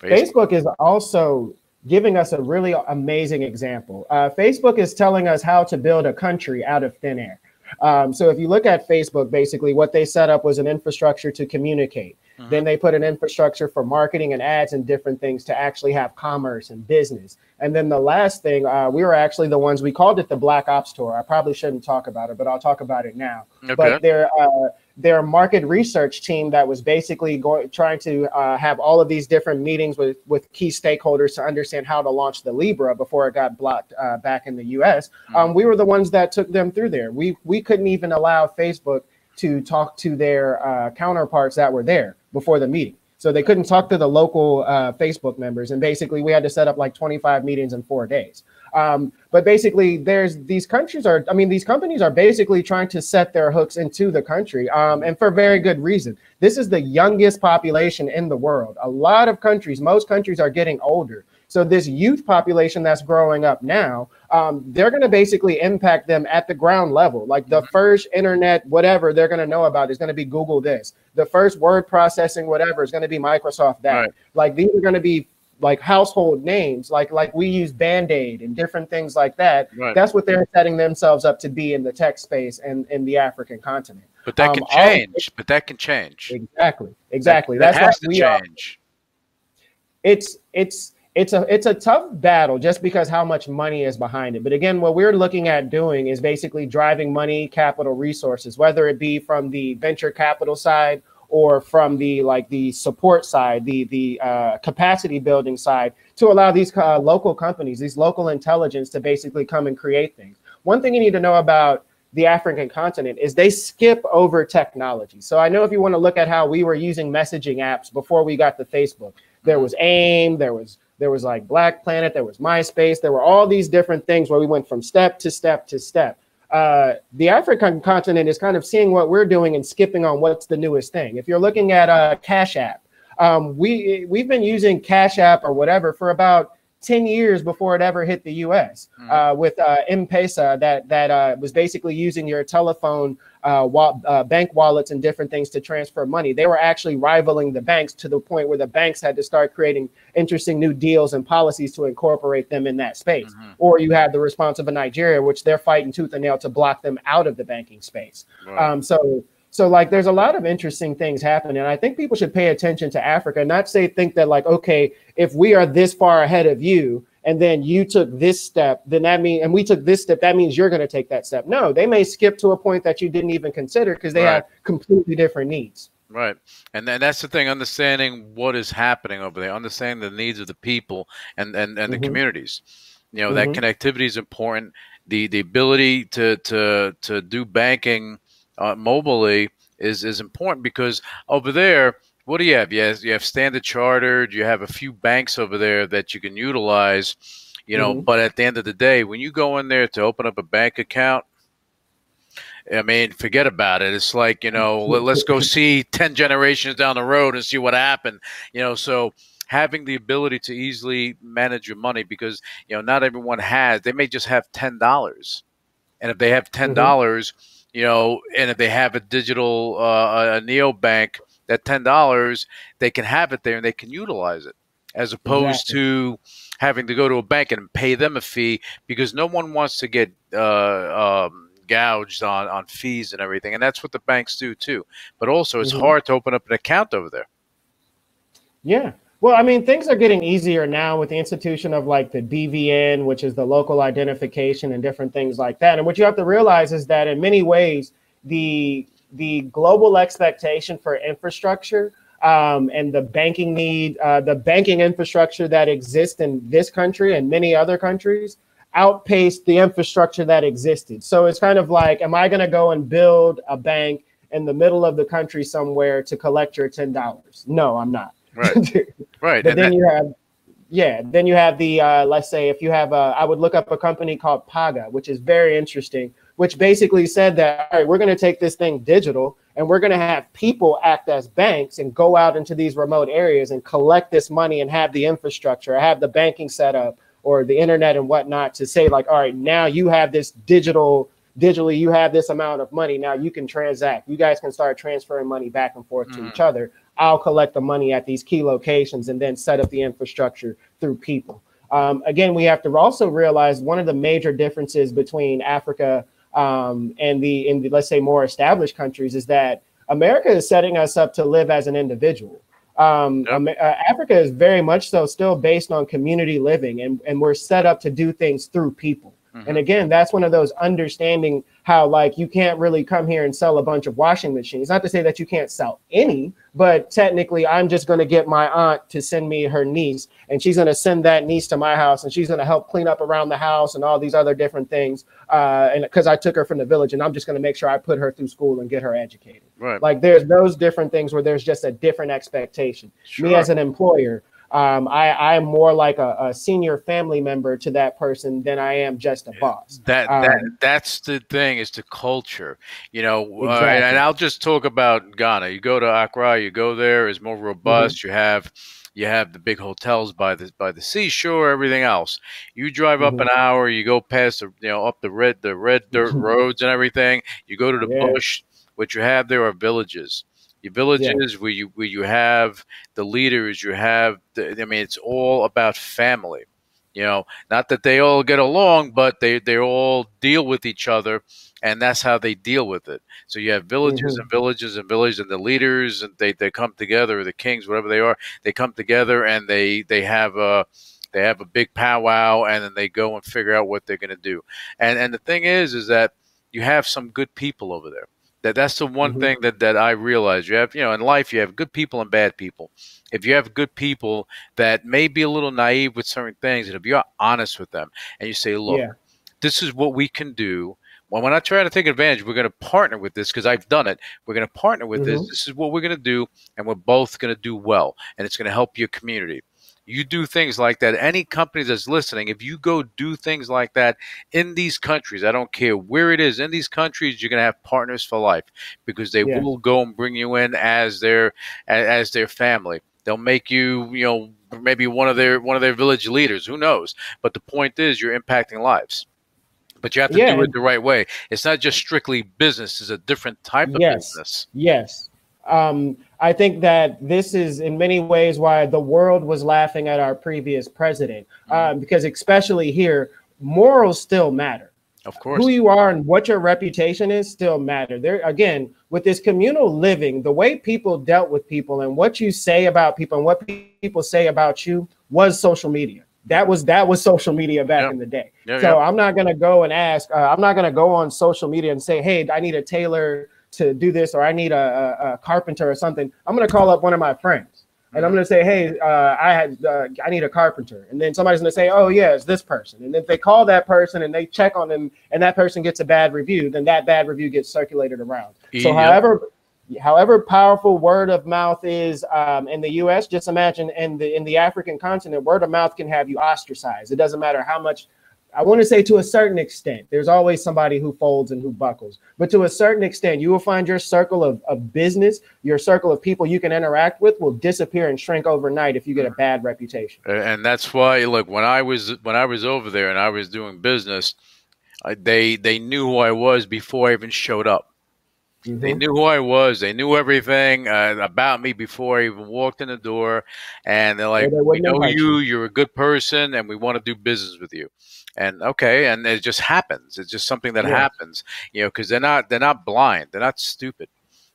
B: Facebook. Facebook is also giving us a really amazing example. Uh, Facebook is telling us how to build a country out of thin air. Um, so if you look at Facebook, basically what they set up was an infrastructure to communicate. Uh-huh. Then they put an infrastructure for marketing and ads and different things to actually have commerce and business. And then the last thing, uh, we were actually the ones we called it the Black Ops Tour. I probably shouldn't talk about it, but I'll talk about it now. Okay. But they're uh, their market research team that was basically going trying to uh, have all of these different meetings with with key stakeholders to understand how to launch the Libra before it got blocked uh, back in the U.S. Hmm. Um, we were the ones that took them through there. We we couldn't even allow Facebook to talk to their uh, counterparts that were there before the meeting. So they couldn't talk to the local uh, Facebook members, and basically we had to set up like 25 meetings in four days. Um, but basically, there's these countries are, I mean, these companies are basically trying to set their hooks into the country, um, and for very good reason. This is the youngest population in the world. A lot of countries, most countries are getting older. So this youth population that's growing up now, um, they're going to basically impact them at the ground level. Like the first internet, whatever they're going to know about is going to be Google this. The first word processing, whatever, is going to be Microsoft that. Right. Like these are going to be like household names, like like we use Band-Aid and different things like that. Right. That's what they're setting themselves up to be in the tech space and in the African continent.
A: But that um, can change. but that can change.
B: Exactly. Exactly. That,
A: That's what we change.
B: Are. It's it's it's a it's a tough battle just because how much money is behind it. But again, what we're looking at doing is basically driving money, capital, resources, whether it be from the venture capital side or from the like the support side, the the uh, capacity building side, to allow these uh, local companies, these local intelligence, to basically come and create things. One thing you need to know about the African continent is they skip over technology. So I know if you want to look at how we were using messaging apps before we got to Facebook, there was AIM, there was there was like Black Planet, there was MySpace, there were all these different things where we went from step to step to step uh, the African continent is kind of seeing what we're doing and skipping on what's the newest thing. If you're looking at uh, Cash App, um, we we've been using Cash App or whatever for about 10 years before it ever hit the US mm-hmm. uh, with uh, M-Pesa that, that uh, was basically using your telephone uh, wa- uh, bank wallets and different things to transfer money. They were actually rivaling the banks to the point where the banks had to start creating interesting new deals and policies to incorporate them in that space. Mm-hmm. Or you have the response of a Nigeria, which they're fighting tooth and nail to block them out of the banking space. Um, so so like there's a lot of interesting things happening. And I think people should pay attention to Africa, not say think that like, okay, if we are this far ahead of you and then you took this step, then that means and we took this step, that means you're going to take that step. No, they may skip to a point that you didn't even consider because they right. have completely different needs.
A: Right. And then that's the thing, understanding what is happening over there, understanding the needs of the people and, and, and mm-hmm. the communities. You know, mm-hmm. that connectivity is important. The the ability to to to do banking uh, mobilely is is important because over there, what do you have? You have, you have Standard Chartered. You have a few banks over there that you can utilize. You know, mm-hmm. but at the end of the day, when you go in there to open up a bank account, I mean, forget about it. It's like you know, let, us go see ten generations down the road and see what happened. You know, so having the ability to easily manage your money because you know not everyone has. They may just have ten dollars, and if they have ten mm-hmm. dollars. Mm-hmm you know, and if they have a digital uh, a neobank, that ten dollars they can have it there and they can utilize it, as opposed exactly. to having to go to a bank and pay them a fee because no one wants to get uh, um, gouged on on fees and everything, and that's what the banks do too. But also, it's mm-hmm. hard to open up an account over there.
B: Yeah, well, I mean, things are getting easier now with the institution of like the BVN, which is the local identification and different things like that. And what you have to realize is that in many ways, the the global expectation for infrastructure um, and the banking need, uh, the banking infrastructure that exists in this country and many other countries outpaced the infrastructure that existed. So it's kind of like, am I going to go and build a bank in the middle of the country somewhere to collect your $10? No, I'm not.
A: Right. right.
B: But and then that- you have yeah, then you have the uh, let's say if you have a, I would look up a company called Paga, which is very interesting, which basically said that all right, we're going to take this thing digital and we're going to have people act as banks and go out into these remote areas and collect this money and have the infrastructure, have the banking set up or the internet and whatnot to say like, all right, now you have this digital digitally you have this amount of money now you can transact you guys can start transferring money back and forth mm. to each other i'll collect the money at these key locations and then set up the infrastructure through people um, again we have to also realize one of the major differences between africa um, and the in the let's say more established countries is that america is setting us up to live as an individual um, yep. uh, Africa is very much so still based on community living, and, and we're set up to do things through people. Mm-hmm. And again, that's one of those understanding how like you can't really come here and sell a bunch of washing machines. Not to say that you can't sell any, but technically I'm just going to get my aunt to send me her niece and she's going to send that niece to my house and she's going to help clean up around the house and all these other different things. Uh, and because I took her from the village and I'm just going to make sure I put her through school and get her educated. Right. Like there's those different things where there's just a different expectation. Sure. Me as an employer, um, I I'm more like a, a, senior family member to that person than I am just a boss.
A: That um, that that's the thing is the culture, you know. Exactly. Uh, and I'll just talk about Ghana. You go to Accra, you go there is more robust. Mm-hmm. You have you have the big hotels by the by the seashore, everything else. You drive up mm-hmm. an hour, you go past the you know up the red the red dirt mm-hmm. roads and everything. You go to the yeah. bush. What you have there are villages your villages yeah. where you where you have the leaders you have the, i mean it's all about family you know not that they all get along but they they all deal with each other and that's how they deal with it so you have villages mm-hmm. and villages and villages and the leaders and they, they come together the kings whatever they are they come together and they they have a they have a big powwow and then they go and figure out what they're going to do and and the thing is is that you have some good people over there that that's the one mm-hmm. thing that, that I realize. You have, you know, in life you have good people and bad people. If you have good people that may be a little naive with certain things, and if you're honest with them and you say, look, yeah. this is what we can do. Well, we're not trying to take advantage. We're going to partner with this because I've done it. We're going to partner with mm-hmm. this. This is what we're going to do, and we're both going to do well, and it's going to help your community you do things like that. Any company that's listening, if you go do things like that in these countries, I don't care where it is, in these countries, you're gonna have partners for life because they yeah. will go and bring you in as their as their family. They'll make you, you know, maybe one of their one of their village leaders. Who knows? But the point is, you're impacting lives. But you have to yeah. do it the right way. It's not just strictly business; it's a different type of
B: yes.
A: business.
B: Yes. Um, I think that this is in many ways why the world was laughing at our previous president, mm-hmm. um, because especially here, morals still matter.
A: Of course,
B: who you are and what your reputation is still matter. There again, with this communal living, the way people dealt with people and what you say about people and what people say about you was social media. That was that was social media back in the day. so I'm not gonna go and ask. Uh, I'm not gonna go on social media and say, "Hey, I need a tailor to do this or I need a, a, a carpenter or something, I'm going to call up one of my friends and I'm going to say, hey, uh, I had uh, I need a carpenter, and then somebody's going to say, oh yeah, it's this person, and if they call that person and they check on them, and that person gets a bad review, then that bad review gets circulated around. Yeah. So, however, however powerful word of mouth is um, in the U.S., just imagine in the in the African continent, word of mouth can have you ostracized. It doesn't matter how much I want to say to a certain extent, there's always somebody who folds and who buckles, but to a certain extent, you will find your circle of, of business, your circle of people you can interact with will disappear and shrink overnight if you get a bad reputation.
A: And that's why, look, when I was when I was over there and I was doing business, they they knew who I was before I even showed up. Mm-hmm. They knew who I was. They knew everything uh, about me before I even walked in the door. And they're like, "We know you. You're a good person, and we want to do business with you." And okay and it just happens it's just something that yeah. happens you know because they're not they're not blind they're not stupid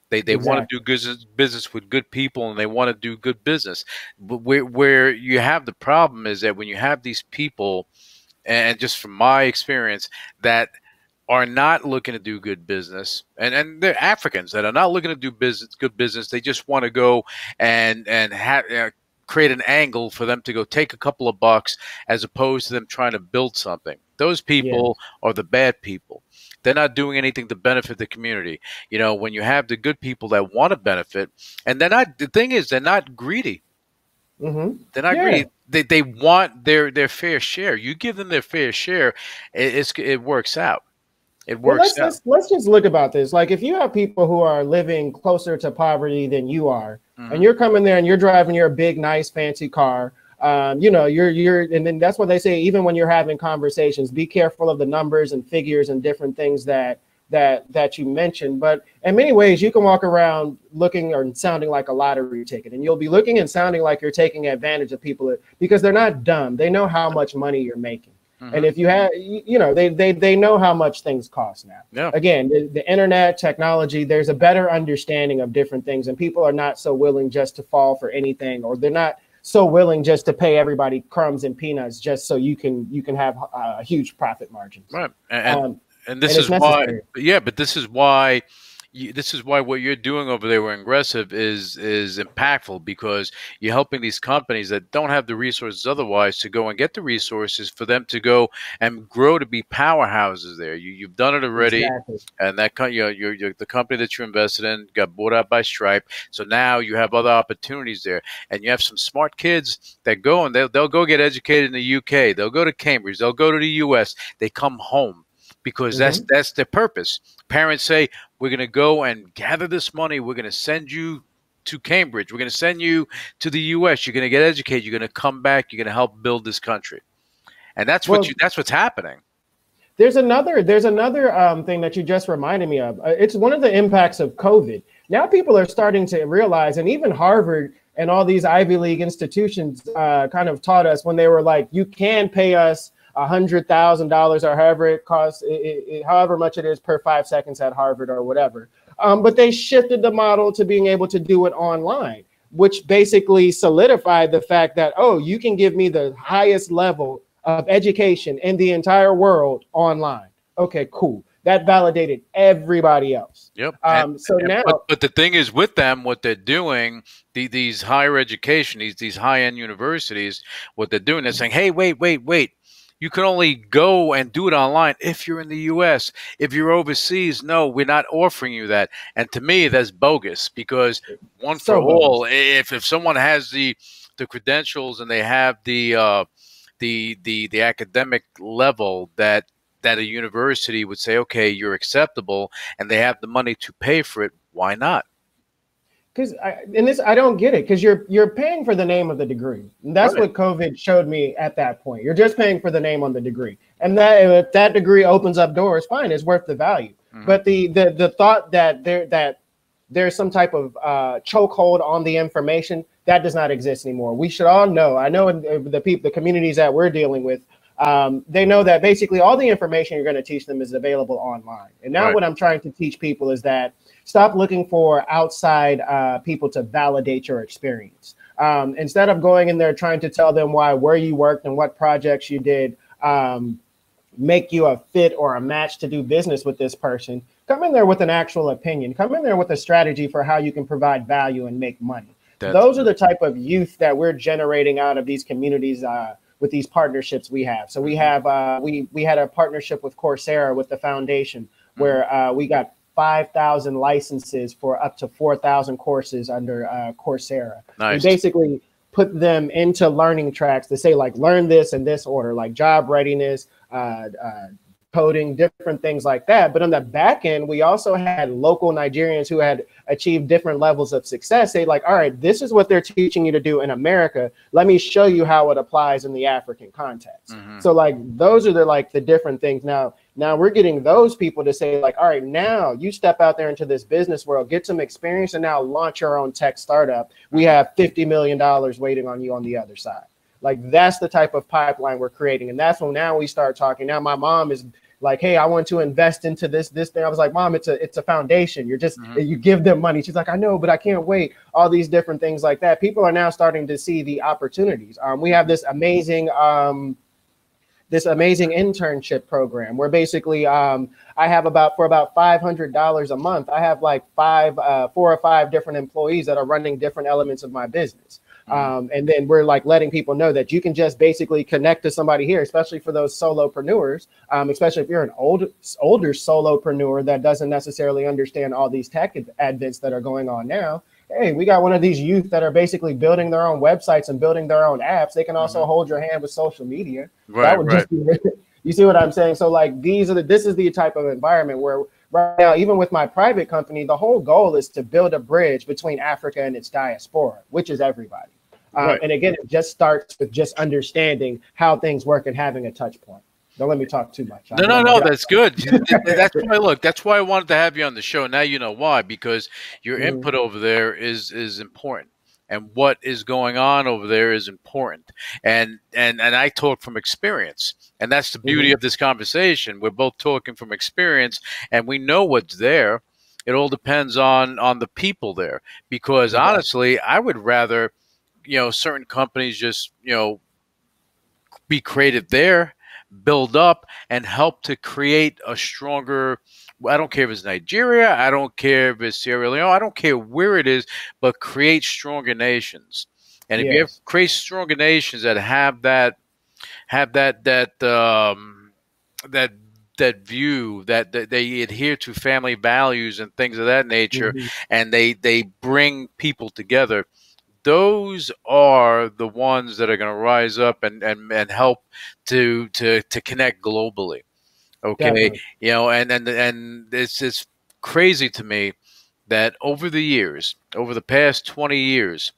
A: they they exactly. want to do business business with good people and they want to do good business but where, where you have the problem is that when you have these people and just from my experience that are not looking to do good business and and they're africans that are not looking to do business good business they just want to go and and have uh, create an angle for them to go take a couple of bucks as opposed to them trying to build something. Those people yeah. are the bad people. They're not doing anything to benefit the community. You know, when you have the good people that want to benefit, and they're not. The thing is, they're not greedy. Mm-hmm. They're not yeah. greedy. They, they want their their fair share. You give them their fair share, it, it works out. It works. Well,
B: let's, let's, let's just look about this. Like, if you have people who are living closer to poverty than you are, mm-hmm. and you're coming there and you're driving your big, nice, fancy car, um, you know, you're you're, and then that's what they say. Even when you're having conversations, be careful of the numbers and figures and different things that that that you mentioned. But in many ways, you can walk around looking or sounding like a lottery ticket, and you'll be looking and sounding like you're taking advantage of people because they're not dumb. They know how much money you're making. Mm-hmm. And if you have, you know, they they they know how much things cost now.
A: Yeah.
B: Again, the, the internet technology, there's a better understanding of different things, and people are not so willing just to fall for anything, or they're not so willing just to pay everybody crumbs and peanuts just so you can you can have uh, huge profit margin.
A: Right, and, um, and this and is why, yeah, but this is why you, this is why what you're doing over there with Ingressive is is impactful because you're helping these companies that don't have the resources otherwise to go and get the resources for them to go and grow to be powerhouses there. You you've done it already, exactly. and that you know, you're, you're, the company that you invested in got bought out by Stripe, so now you have other opportunities there, and you have some smart kids that go and they'll they'll go get educated in the UK, they'll go to Cambridge, they'll go to the US, they come home because mm-hmm. that's that's their purpose. Parents say, "We're going to go and gather this money. We're going to send you to Cambridge. We're going to send you to the U.S. You're going to get educated. You're going to come back. You're going to help build this country." And that's well, what you, that's what's happening.
B: There's another there's another um, thing that you just reminded me of. Uh, it's one of the impacts of COVID. Now people are starting to realize, and even Harvard and all these Ivy League institutions uh, kind of taught us when they were like, "You can pay us." A hundred thousand dollars or however it costs, it, it, however much it is per five seconds at Harvard or whatever. Um, but they shifted the model to being able to do it online, which basically solidified the fact that oh, you can give me the highest level of education in the entire world online. Okay, cool. That validated everybody else.
A: Yep.
B: Um, and, so and, now,
A: but, but, the thing is, with them, what they're doing, the, these higher education, these these high end universities, what they're doing, they're saying, "Hey, wait, wait, wait you can only go and do it online if you're in the US. If you're overseas, no, we're not offering you that. And to me, that's bogus because one so for all, if, if someone has the the credentials and they have the uh, the the the academic level that that a university would say, okay, you're acceptable, and they have the money to pay for it, why not?
B: Because in this I don't get it because you're you're paying for the name of the degree. And that's what COVID showed me at that point. You're just paying for the name on the degree, and that if that degree opens up doors, fine, it's worth the value. Mm-hmm. But the the the thought that there that there's some type of uh, chokehold on the information that does not exist anymore. We should all know. I know the people, the communities that we're dealing with. Um, they know that basically all the information you're going to teach them is available online. And now, right. what I'm trying to teach people is that stop looking for outside uh, people to validate your experience. Um, instead of going in there trying to tell them why where you worked and what projects you did um, make you a fit or a match to do business with this person, come in there with an actual opinion. Come in there with a strategy for how you can provide value and make money. That's Those are the type of youth that we're generating out of these communities. Uh, with these partnerships we have. So we mm-hmm. have uh, we we had a partnership with Coursera with the foundation where mm-hmm. uh, we got 5,000 licenses for up to 4,000 courses under uh, Coursera.
A: Nice.
B: We basically put them into learning tracks to say, like, learn this in this order, like job readiness, uh, uh, coding, different things like that. But on the back end, we also had local Nigerians who had achieved different levels of success. They like, all right, this is what they're teaching you to do in America. Let me show you how it applies in the African context. Mm-hmm. So like those are the like the different things. Now now we're getting those people to say, like, all right, now you step out there into this business world, get some experience, and now launch your own tech startup. We have $50 million waiting on you on the other side. Like that's the type of pipeline we're creating. And that's when now we start talking. Now my mom is like, hey, I want to invest into this, this thing. I was like, Mom, it's a it's a foundation. You're just mm-hmm. you give them money. She's like, I know, but I can't wait. All these different things like that. People are now starting to see the opportunities. Um, we have this amazing um this amazing internship program where basically um, I have about for about five hundred dollars a month. I have like five, uh, four or five different employees that are running different elements of my business. Mm-hmm. Um, and then we're like letting people know that you can just basically connect to somebody here, especially for those solopreneurs, um, especially if you're an old, older solopreneur that doesn't necessarily understand all these tech advents that are going on now hey, we got one of these youth that are basically building their own websites and building their own apps. They can also mm-hmm. hold your hand with social media.
A: Right, that would right. just be
B: You see what I'm saying? So like these are the this is the type of environment where right now, even with my private company, the whole goal is to build a bridge between Africa and its diaspora, which is everybody. Uh, right. and again, it just starts with just understanding how things work and having a touch point. Don't let me talk too much.
A: No, no, no. That's good. that's why. Look, that's why I wanted to have you on the show. Now you know why because your mm-hmm. input over there is is important, and what is going on over there is important. And and and I talk from experience, and that's the beauty mm-hmm. of this conversation. We're both talking from experience, and we know what's there. It all depends on on the people there. Because honestly, I would rather, you know, certain companies just you know be created there build up and help to create a stronger I don't care if it's Nigeria, I don't care if it's Sierra Leone, I don't care where it is, but create stronger nations. And if yes. you have, create stronger nations that have that have that that um, that that view that, that, they adhere to family values and things of that nature mm-hmm. and they they bring people together those are the ones that are going to rise up and, and, and help to, to, to connect globally. Okay. Definitely. You know, and, and, and it's, it's crazy to me that over the years, over the past 20 years,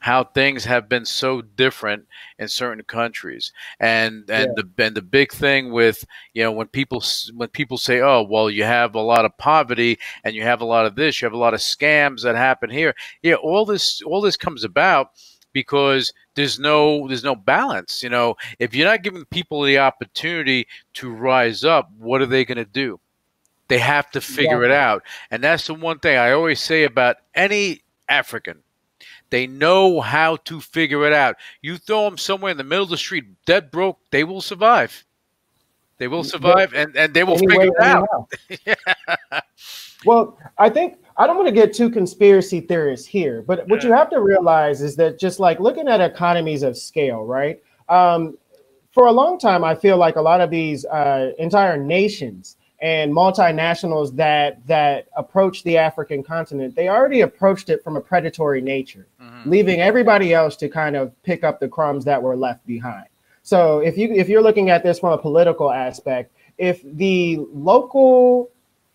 A: how things have been so different in certain countries and and yeah. the and the big thing with you know when people when people say oh well you have a lot of poverty and you have a lot of this you have a lot of scams that happen here yeah all this all this comes about because there's no there's no balance you know if you're not giving people the opportunity to rise up what are they going to do they have to figure yeah. it out and that's the one thing i always say about any african they know how to figure it out. You throw them somewhere in the middle of the street, dead broke, they will survive. They will survive, and, and they will anyway, figure it out.
B: yeah. Well, I think I don't want to get too conspiracy theorists here, but what you have to realize is that just like looking at economies of scale, right? Um, for a long time, I feel like a lot of these uh, entire nations and multinationals that that approach the African continent, they already approached it from a predatory nature, mm-hmm. leaving everybody else to kind of pick up the crumbs that were left behind. So if you if you're looking at this from a political aspect, if the local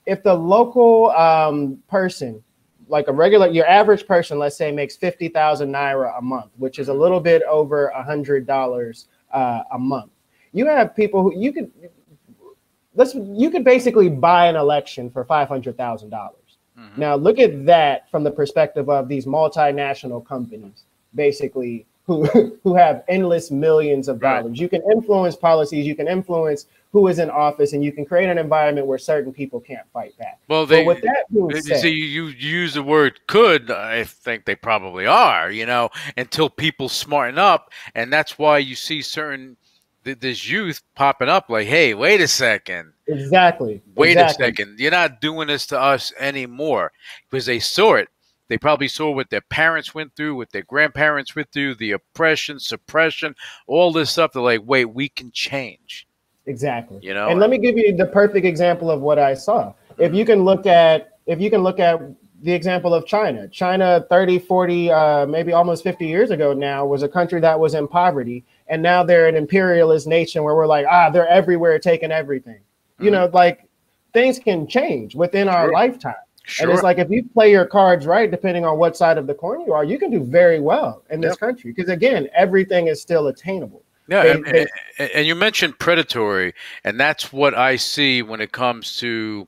B: if the local um, person like a regular your average person let's say makes 50,000 naira a month which is a little bit over a hundred dollars uh, a month you have people who you could let's you could basically buy an election for five hundred thousand dollars. Mm-hmm. Now look at that from the perspective of these multinational companies, basically who who have endless millions of dollars. Right. You can influence policies, you can influence who is in office, and you can create an environment where certain people can't fight back.
A: Well, they, with that being said, see, you, you use the word could. I think they probably are. You know, until people smarten up, and that's why you see certain this youth popping up like, hey, wait a second.
B: Exactly.
A: Wait
B: exactly.
A: a second. You're not doing this to us anymore because they saw it. They probably saw what their parents went through, what their grandparents went through, the oppression, suppression, all this stuff. They're like, wait, we can change.
B: Exactly.
A: You know.
B: And let me give you the perfect example of what I saw. If you can look at, if you can look at the example of China. China 30, 40, uh, maybe almost 50 years ago now was a country that was in poverty and now they're an imperialist nation where we're like, ah, they're everywhere taking everything. Mm-hmm. You know, like things can change within sure. our lifetime. Sure. And it's like if you play your cards right, depending on what side of the coin you are, you can do very well in this yep. country because again, everything is still attainable.
A: Yeah, they, and, they, and, you mentioned predatory, and that's what I see when it comes to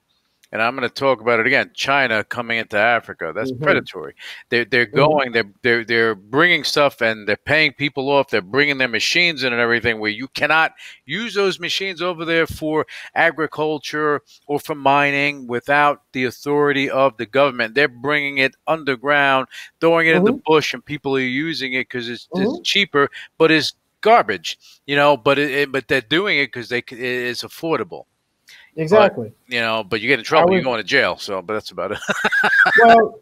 A: and I'm going to talk about it again. China coming into Africa, that's mm-hmm. predatory. They're they're mm-hmm. going, they're they're they're bringing stuff and they're paying people off. They're bringing their machines in and everything. Where you cannot use those machines over there for agriculture or for mining without the authority of the government. They're bringing it underground, throwing it mm-hmm. in the mm-hmm. bush, and people are using it because it's, it's mm-hmm. cheaper, but it's garbage, you know. But it, it, but they're doing it because they it is affordable.
B: Exactly.
A: But, you know, but you get in trouble, was, you're going to jail. So, but that's about it.
B: well,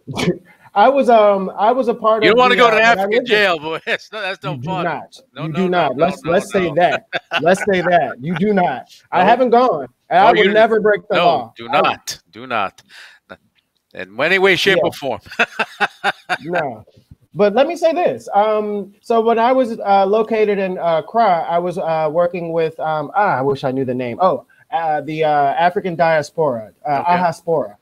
B: I was um I was a part
A: you
B: of.
A: You don't want to go to uh, African jail, boy. That's, no, that's no
B: you
A: fun.
B: Do not. No, you no, do not. No, let's let's say that. let's say that you do not. I haven't gone. And I would never break the
A: no,
B: law.
A: Do not. Do not. In any way, shape, yeah. or form.
B: no. but let me say this. Um, so when I was uh, located in uh, Accra, I was uh, working with. Um, ah, I wish I knew the name. Oh, uh, the uh, African Diaspora, uh, okay. Ahaspora.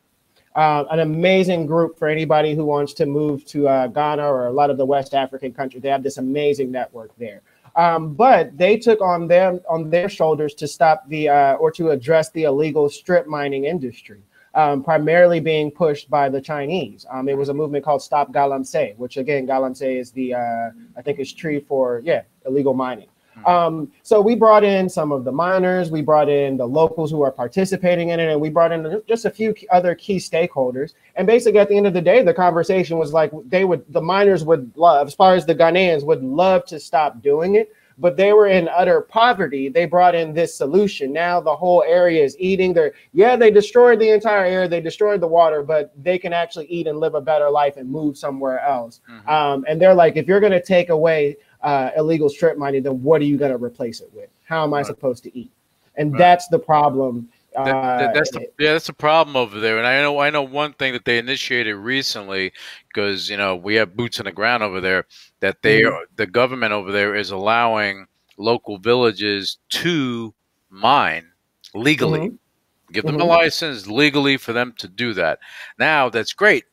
B: Uh, an amazing group for anybody who wants to move to uh, Ghana or a lot of the West African countries. They have this amazing network there. Um, but they took on them on their shoulders to stop the uh, or to address the illegal strip mining industry, um, primarily being pushed by the Chinese. Um, it was a movement called Stop Galamsey, which again, Galamsey is the uh, I think is tree for yeah illegal mining. Um, so we brought in some of the miners, we brought in the locals who are participating in it, and we brought in just a few other key stakeholders. And basically, at the end of the day, the conversation was like they would, the miners would love, as far as the Ghanaians would love to stop doing it, but they were in utter poverty. They brought in this solution. Now the whole area is eating. Their yeah, they destroyed the entire area, they destroyed the water, but they can actually eat and live a better life and move somewhere else. Mm-hmm. Um, and they're like, if you're going to take away uh, illegal strip mining, then what are you going to replace it with? How am I right. supposed to eat? And right. that's the problem.
A: That, that, that's the, uh, yeah, that's the problem over there. And I know I know one thing that they initiated recently because you know we have boots on the ground over there. That they mm-hmm. the government over there is allowing local villages to mine legally. Mm-hmm. Give them mm-hmm. a license legally for them to do that. Now that's great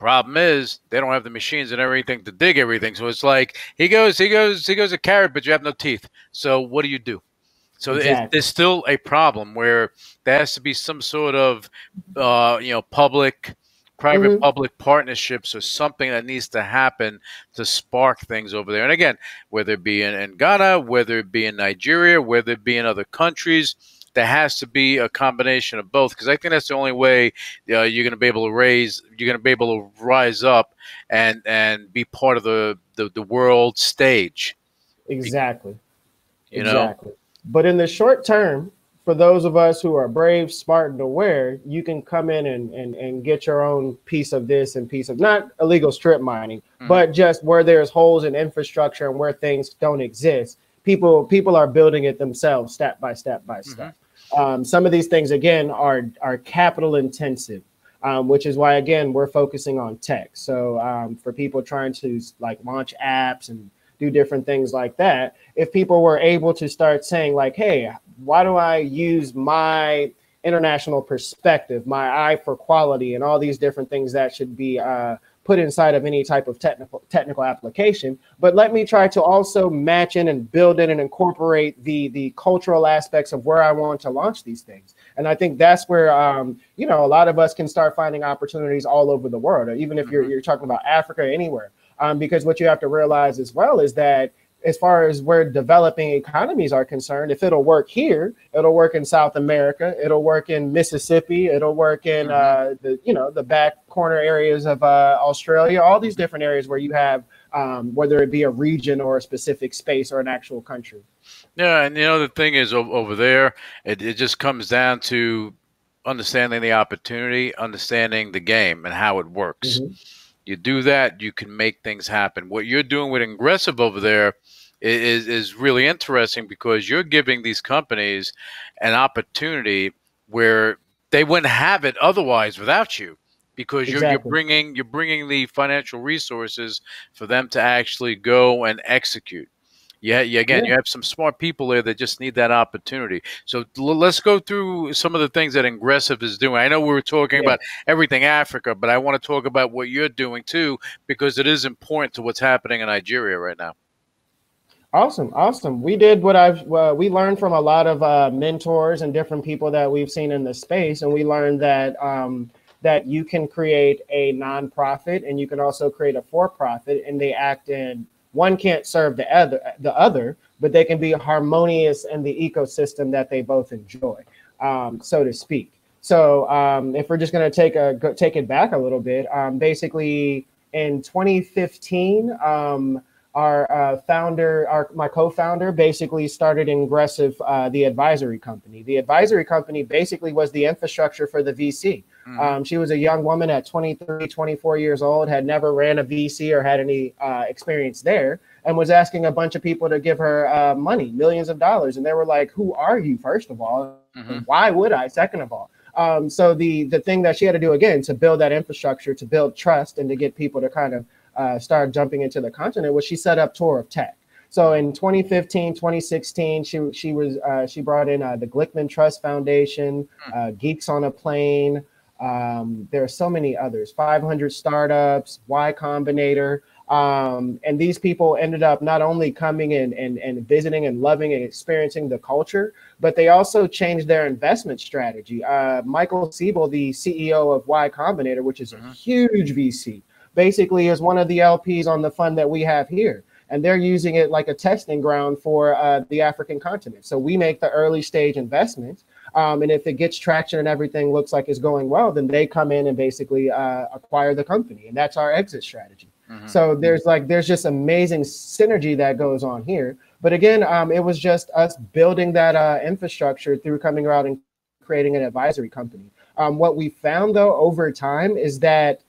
A: Problem is, they don't have the machines and everything to dig everything. So it's like he goes, he goes, he goes a carrot, but you have no teeth. So what do you do? So exactly. it, there's still a problem where there has to be some sort of, uh, you know, public, private mm-hmm. public partnerships or something that needs to happen to spark things over there. And again, whether it be in, in Ghana, whether it be in Nigeria, whether it be in other countries, there has to be a combination of both because I think that's the only way uh, you're going to be able to raise, you're going to be able to rise up and and be part of the the, the world stage.
B: Exactly. You exactly. But in the short term, for those of us who are brave, smart, and aware, you can come in and, and, and get your own piece of this and piece of not illegal strip mining, mm-hmm. but just where there's holes in infrastructure and where things don't exist. People people are building it themselves step by step by step. Mm-hmm. Um, some of these things again are are capital intensive, um, which is why again we're focusing on tech. So um, for people trying to like launch apps and do different things like that, if people were able to start saying like, hey, why do I use my international perspective, my eye for quality, and all these different things that should be uh, put inside of any type of technical technical application but let me try to also match in and build in and incorporate the the cultural aspects of where i want to launch these things and i think that's where um, you know a lot of us can start finding opportunities all over the world or even if you're, mm-hmm. you're talking about africa anywhere um, because what you have to realize as well is that as far as where developing economies are concerned, if it'll work here, it'll work in South America, it'll work in Mississippi, it'll work in mm-hmm. uh, the you know the back corner areas of uh, Australia, all these different areas where you have um, whether it be a region or a specific space or an actual country.
A: Yeah, and you know the thing is over there, it, it just comes down to understanding the opportunity, understanding the game, and how it works. Mm-hmm. You do that, you can make things happen. What you're doing with Ingressive over there is is really interesting because you're giving these companies an opportunity where they wouldn't have it otherwise without you because you're, you're bringing you're bringing the financial resources for them to actually go and execute. Yeah, yeah. Again, yeah. you have some smart people there that just need that opportunity. So l- let's go through some of the things that Ingressive is doing. I know we were talking yeah. about everything Africa, but I want to talk about what you're doing too because it is important to what's happening in Nigeria right now.
B: Awesome, awesome. We did what I've we learned from a lot of uh, mentors and different people that we've seen in the space, and we learned that um, that you can create a nonprofit and you can also create a for-profit, and they act in one can't serve the other, the other, but they can be harmonious in the ecosystem that they both enjoy, um, so to speak. So um, if we're just going to take a go, take it back a little bit, um, basically in 2015 our uh, founder, our my co-founder, basically started Ingressive, uh, the advisory company. The advisory company basically was the infrastructure for the VC. Mm-hmm. Um, she was a young woman at 23, 24 years old, had never ran a VC or had any uh, experience there, and was asking a bunch of people to give her uh, money, millions of dollars. And they were like, "Who are you? First of all, mm-hmm. why would I? Second of all." Um, so the the thing that she had to do again to build that infrastructure, to build trust, and to get people to kind of uh, started jumping into the continent was she set up Tour of Tech. So in 2015, 2016, she she was uh, she brought in uh, the Glickman Trust Foundation, hmm. uh, Geeks on a Plane. Um, there are so many others. 500 startups, Y Combinator. Um, and these people ended up not only coming in and, and visiting and loving and experiencing the culture, but they also changed their investment strategy. Uh, Michael Seibel, the CEO of Y Combinator, which is a mm-hmm. huge VC, basically is one of the LPs on the fund that we have here. And they're using it like a testing ground for uh, the African continent. So we make the early stage investments. Um, and if it gets traction and everything looks like it's going well, then they come in and basically uh, acquire the company. And that's our exit strategy. Mm-hmm. So there's like there's just amazing synergy that goes on here. But again, um, it was just us building that uh, infrastructure through coming around and creating an advisory company. Um, what we found though over time is that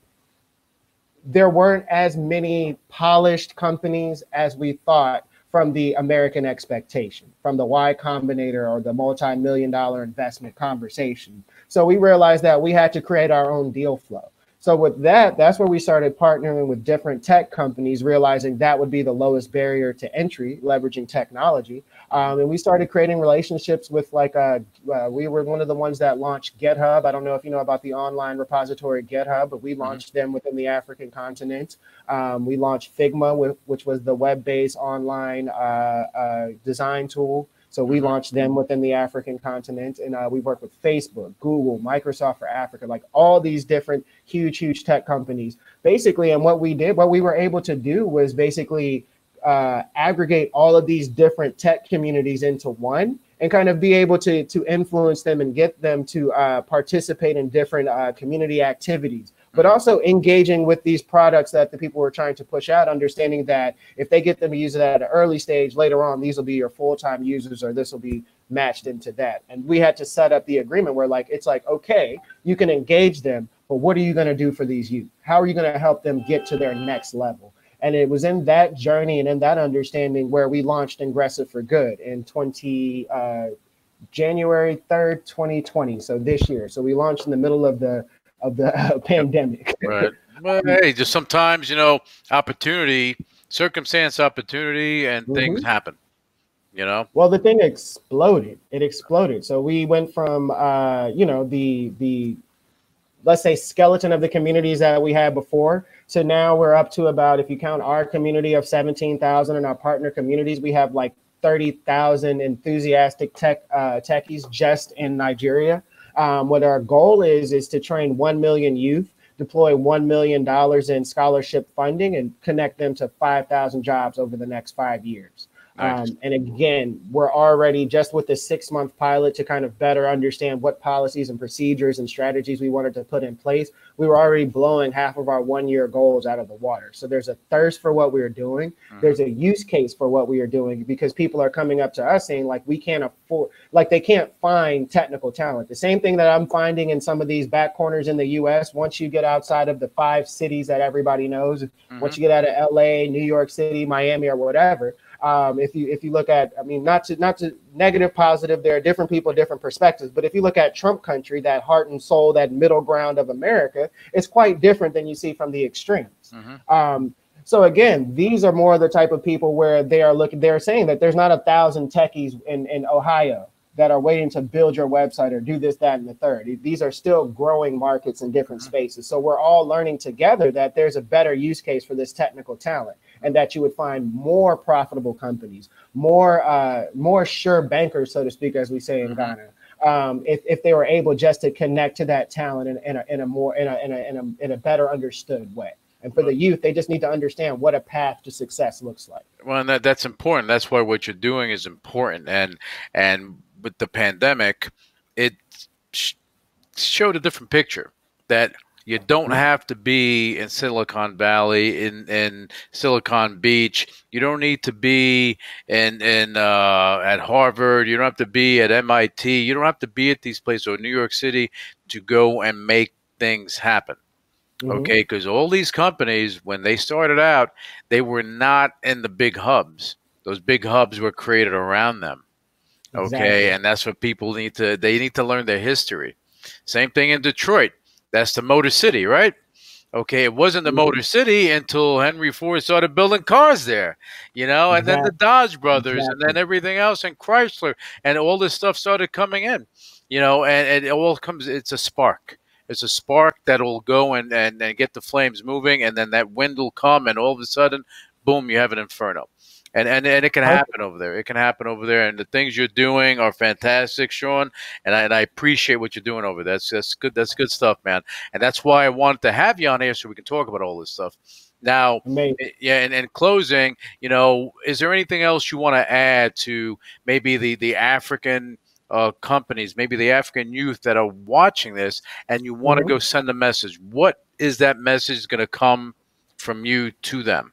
B: there weren't as many polished companies as we thought from the American expectation, from the Y Combinator or the multi-million dollar investment conversation. So we realized that we had to create our own deal flow. So with that, that's where we started partnering with different tech companies, realizing that would be the lowest barrier to entry, leveraging technology. Um, and we started creating relationships with like uh, uh, we were one of the ones that launched GitHub. I don't know if you know about the online repository GitHub, but we mm-hmm. launched mm-hmm. them within the African continent. Um, we launched Figma, with, which was the web-based online uh, uh design tool. So we mm-hmm. launched them within the African continent, and uh, we work with Facebook, Google, Microsoft for Africa, like all these different huge, huge tech companies. Basically, and what we did, what we were able to do was basically uh, aggregate all of these different tech communities into one and kind of be able to to influence them and get them to uh, participate in different uh, community activities but also engaging with these products that the people were trying to push out, understanding that if they get them to use it at an early stage, later on, these will be your full time users or this will be matched into that. And we had to set up the agreement where, like, it's like, okay, you can engage them, but what are you going to do for these youth? How are you going to help them get to their next level? And it was in that journey and in that understanding where we launched Ingressive for Good in 20, uh, January 3rd, 2020. So this year. So we launched in the middle of the of the uh, pandemic.
A: Right. Well, hey, just sometimes you know, opportunity, circumstance, opportunity, and mm-hmm. things happen. You know.
B: Well, the thing exploded. It exploded. So we went from, uh, you know, the the let's say skeleton of the communities that we had before So now we're up to about if you count our community of 17,000 and our partner communities we have like 30,000 enthusiastic tech uh, techies just in Nigeria um, what our goal is is to train 1 million youth, deploy $1 million in scholarship funding, and connect them to 5,000 jobs over the next five years. Um, and again, we're already just with the six month pilot to kind of better understand what policies and procedures and strategies we wanted to put in place. We were already blowing half of our one year goals out of the water. So there's a thirst for what we are doing. Mm-hmm. There's a use case for what we are doing because people are coming up to us saying, like, we can't afford, like, they can't find technical talent. The same thing that I'm finding in some of these back corners in the US, once you get outside of the five cities that everybody knows, mm-hmm. once you get out of LA, New York City, Miami, or whatever um, if you if you look at, I mean, not to not to negative, positive. There are different people, different perspectives. But if you look at Trump country, that heart and soul, that middle ground of America, it's quite different than you see from the extremes. Mm-hmm. Um, so again, these are more the type of people where they are looking. They're saying that there's not a thousand techies in in Ohio that are waiting to build your website or do this, that, and the third. These are still growing markets in different mm-hmm. spaces. So we're all learning together that there's a better use case for this technical talent and that you would find more profitable companies, more uh, more sure bankers, so to speak, as we say in mm-hmm. Ghana. Um, if, if they were able just to connect to that talent in, in, a, in a more in a, in a, in a, in a better understood way. And for the youth, they just need to understand what a path to success looks like.
A: Well, and that, that's important. That's why what you're doing is important. And and with the pandemic, it sh- showed a different picture that you don't have to be in Silicon Valley, in, in Silicon Beach. You don't need to be in in uh, at Harvard. You don't have to be at MIT. You don't have to be at these places or New York City to go and make things happen. Mm-hmm. Okay, because all these companies, when they started out, they were not in the big hubs. Those big hubs were created around them. Okay, exactly. and that's what people need to. They need to learn their history. Same thing in Detroit that's the Motor City, right? Okay, it wasn't the mm-hmm. Motor City until Henry Ford started building cars there, you know, and exactly. then the Dodge brothers, exactly. and then everything else, and Chrysler, and all this stuff started coming in, you know, and, and it all comes. It's a spark. It's a spark that'll go and, and and get the flames moving, and then that wind will come, and all of a sudden, boom, you have an inferno and and, and it can happen over there. It can happen over there, and the things you're doing are fantastic, Sean. And I, and I appreciate what you're doing over there. That's that's good. That's good stuff, man. And that's why I wanted to have you on here so we can talk about all this stuff. Now, Amazing. Eh, yeah, and in closing, you know, is there anything else you want to add to maybe the the African uh, companies, maybe the African youth that are watching this, and you want mm-hmm. to go send a message? What is that message going to come from you to them?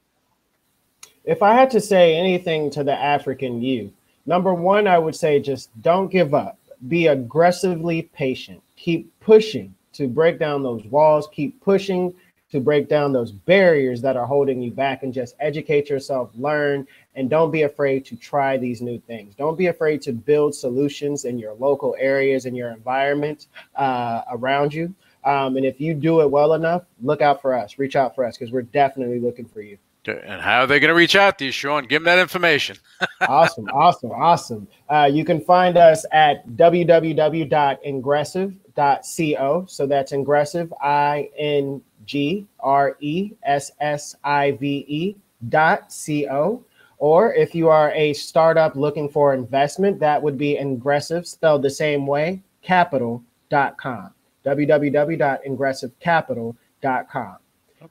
B: If I had to say anything to the African youth, number one, I would say just don't give up. Be aggressively patient. Keep pushing to break down those walls. Keep pushing to break down those barriers that are holding you back and just educate yourself, learn, and don't be afraid to try these new things. Don't be afraid to build solutions in your local areas and your environment uh, around you. Um, and if you do it well enough, look out for us. Reach out for us because we're definitely looking for you.
A: And how are they going to reach out to you, Sean? Give them that information.
B: awesome, awesome, awesome. Uh, you can find us at www.ingressive.co. So that's ingressive, I N G R E S S I V E dot co. Or if you are a startup looking for investment, that would be ingressive, spelled the same way, capital.com. www.ingressivecapital.com.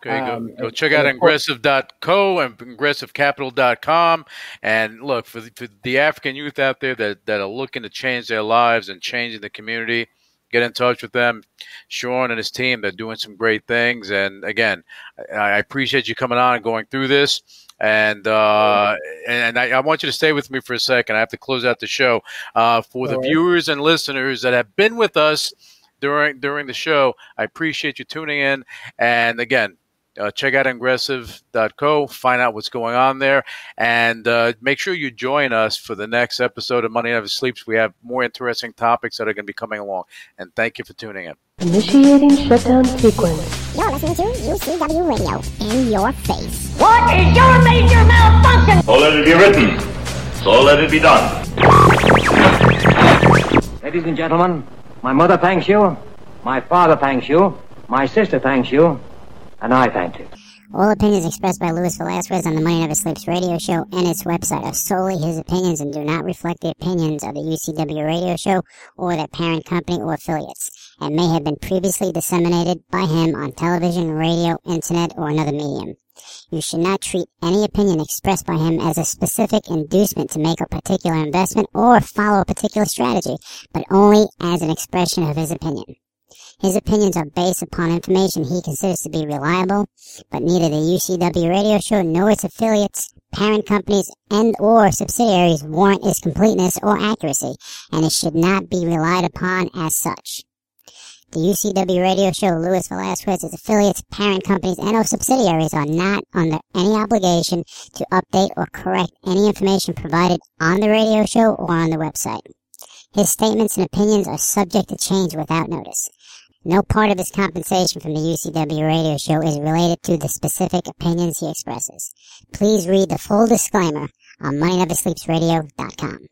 A: Okay, go, um, go check out ingressive.co and ingressivecapital.com. And look, for the, for the, African youth out there that, that are looking to change their lives and changing the community, get in touch with them. Sean and his team, they're doing some great things. And again, I, I appreciate you coming on and going through this. And uh, and I, I, want you to stay with me for a second. I have to close out the show. Uh, for All the right. viewers and listeners that have been with us – during during the show. I appreciate you tuning in. And again, uh, check out ingressive.co, find out what's going on there, and uh, make sure you join us for the next episode of Money Never Sleeps. We have more interesting topics that are going to be coming along. And thank you for tuning in.
C: Initiating shutdown sequence.
D: You're listening to UCW Radio in your face.
E: What is your major malfunction?
F: So let it be written. So let it be done.
G: Ladies and gentlemen, my mother thanks you. My father thanks you. My sister thanks you. And I thank you.
H: All opinions expressed by Luis Velazquez on the Money Never Sleeps radio show and its website are solely his opinions and do not reflect the opinions of the UCW radio show or their parent company or affiliates, and may have been previously disseminated by him on television, radio, internet, or another medium. You should not treat any opinion expressed by him as a specific inducement to make a particular investment or follow a particular strategy, but only as an expression of his opinion. His opinions are based upon information he considers to be reliable, but neither the UCW radio show nor its affiliates, parent companies, and or subsidiaries warrant its completeness or accuracy, and it should not be relied upon as such. The UCW radio show Luis Velazquez, its affiliates, parent companies, and or subsidiaries are not under any obligation to update or correct any information provided on the radio show or on the website. His statements and opinions are subject to change without notice. No part of his compensation from the UCW radio show is related to the specific opinions he expresses. Please read the full disclaimer on MoneyNeverSleepsRadio.com.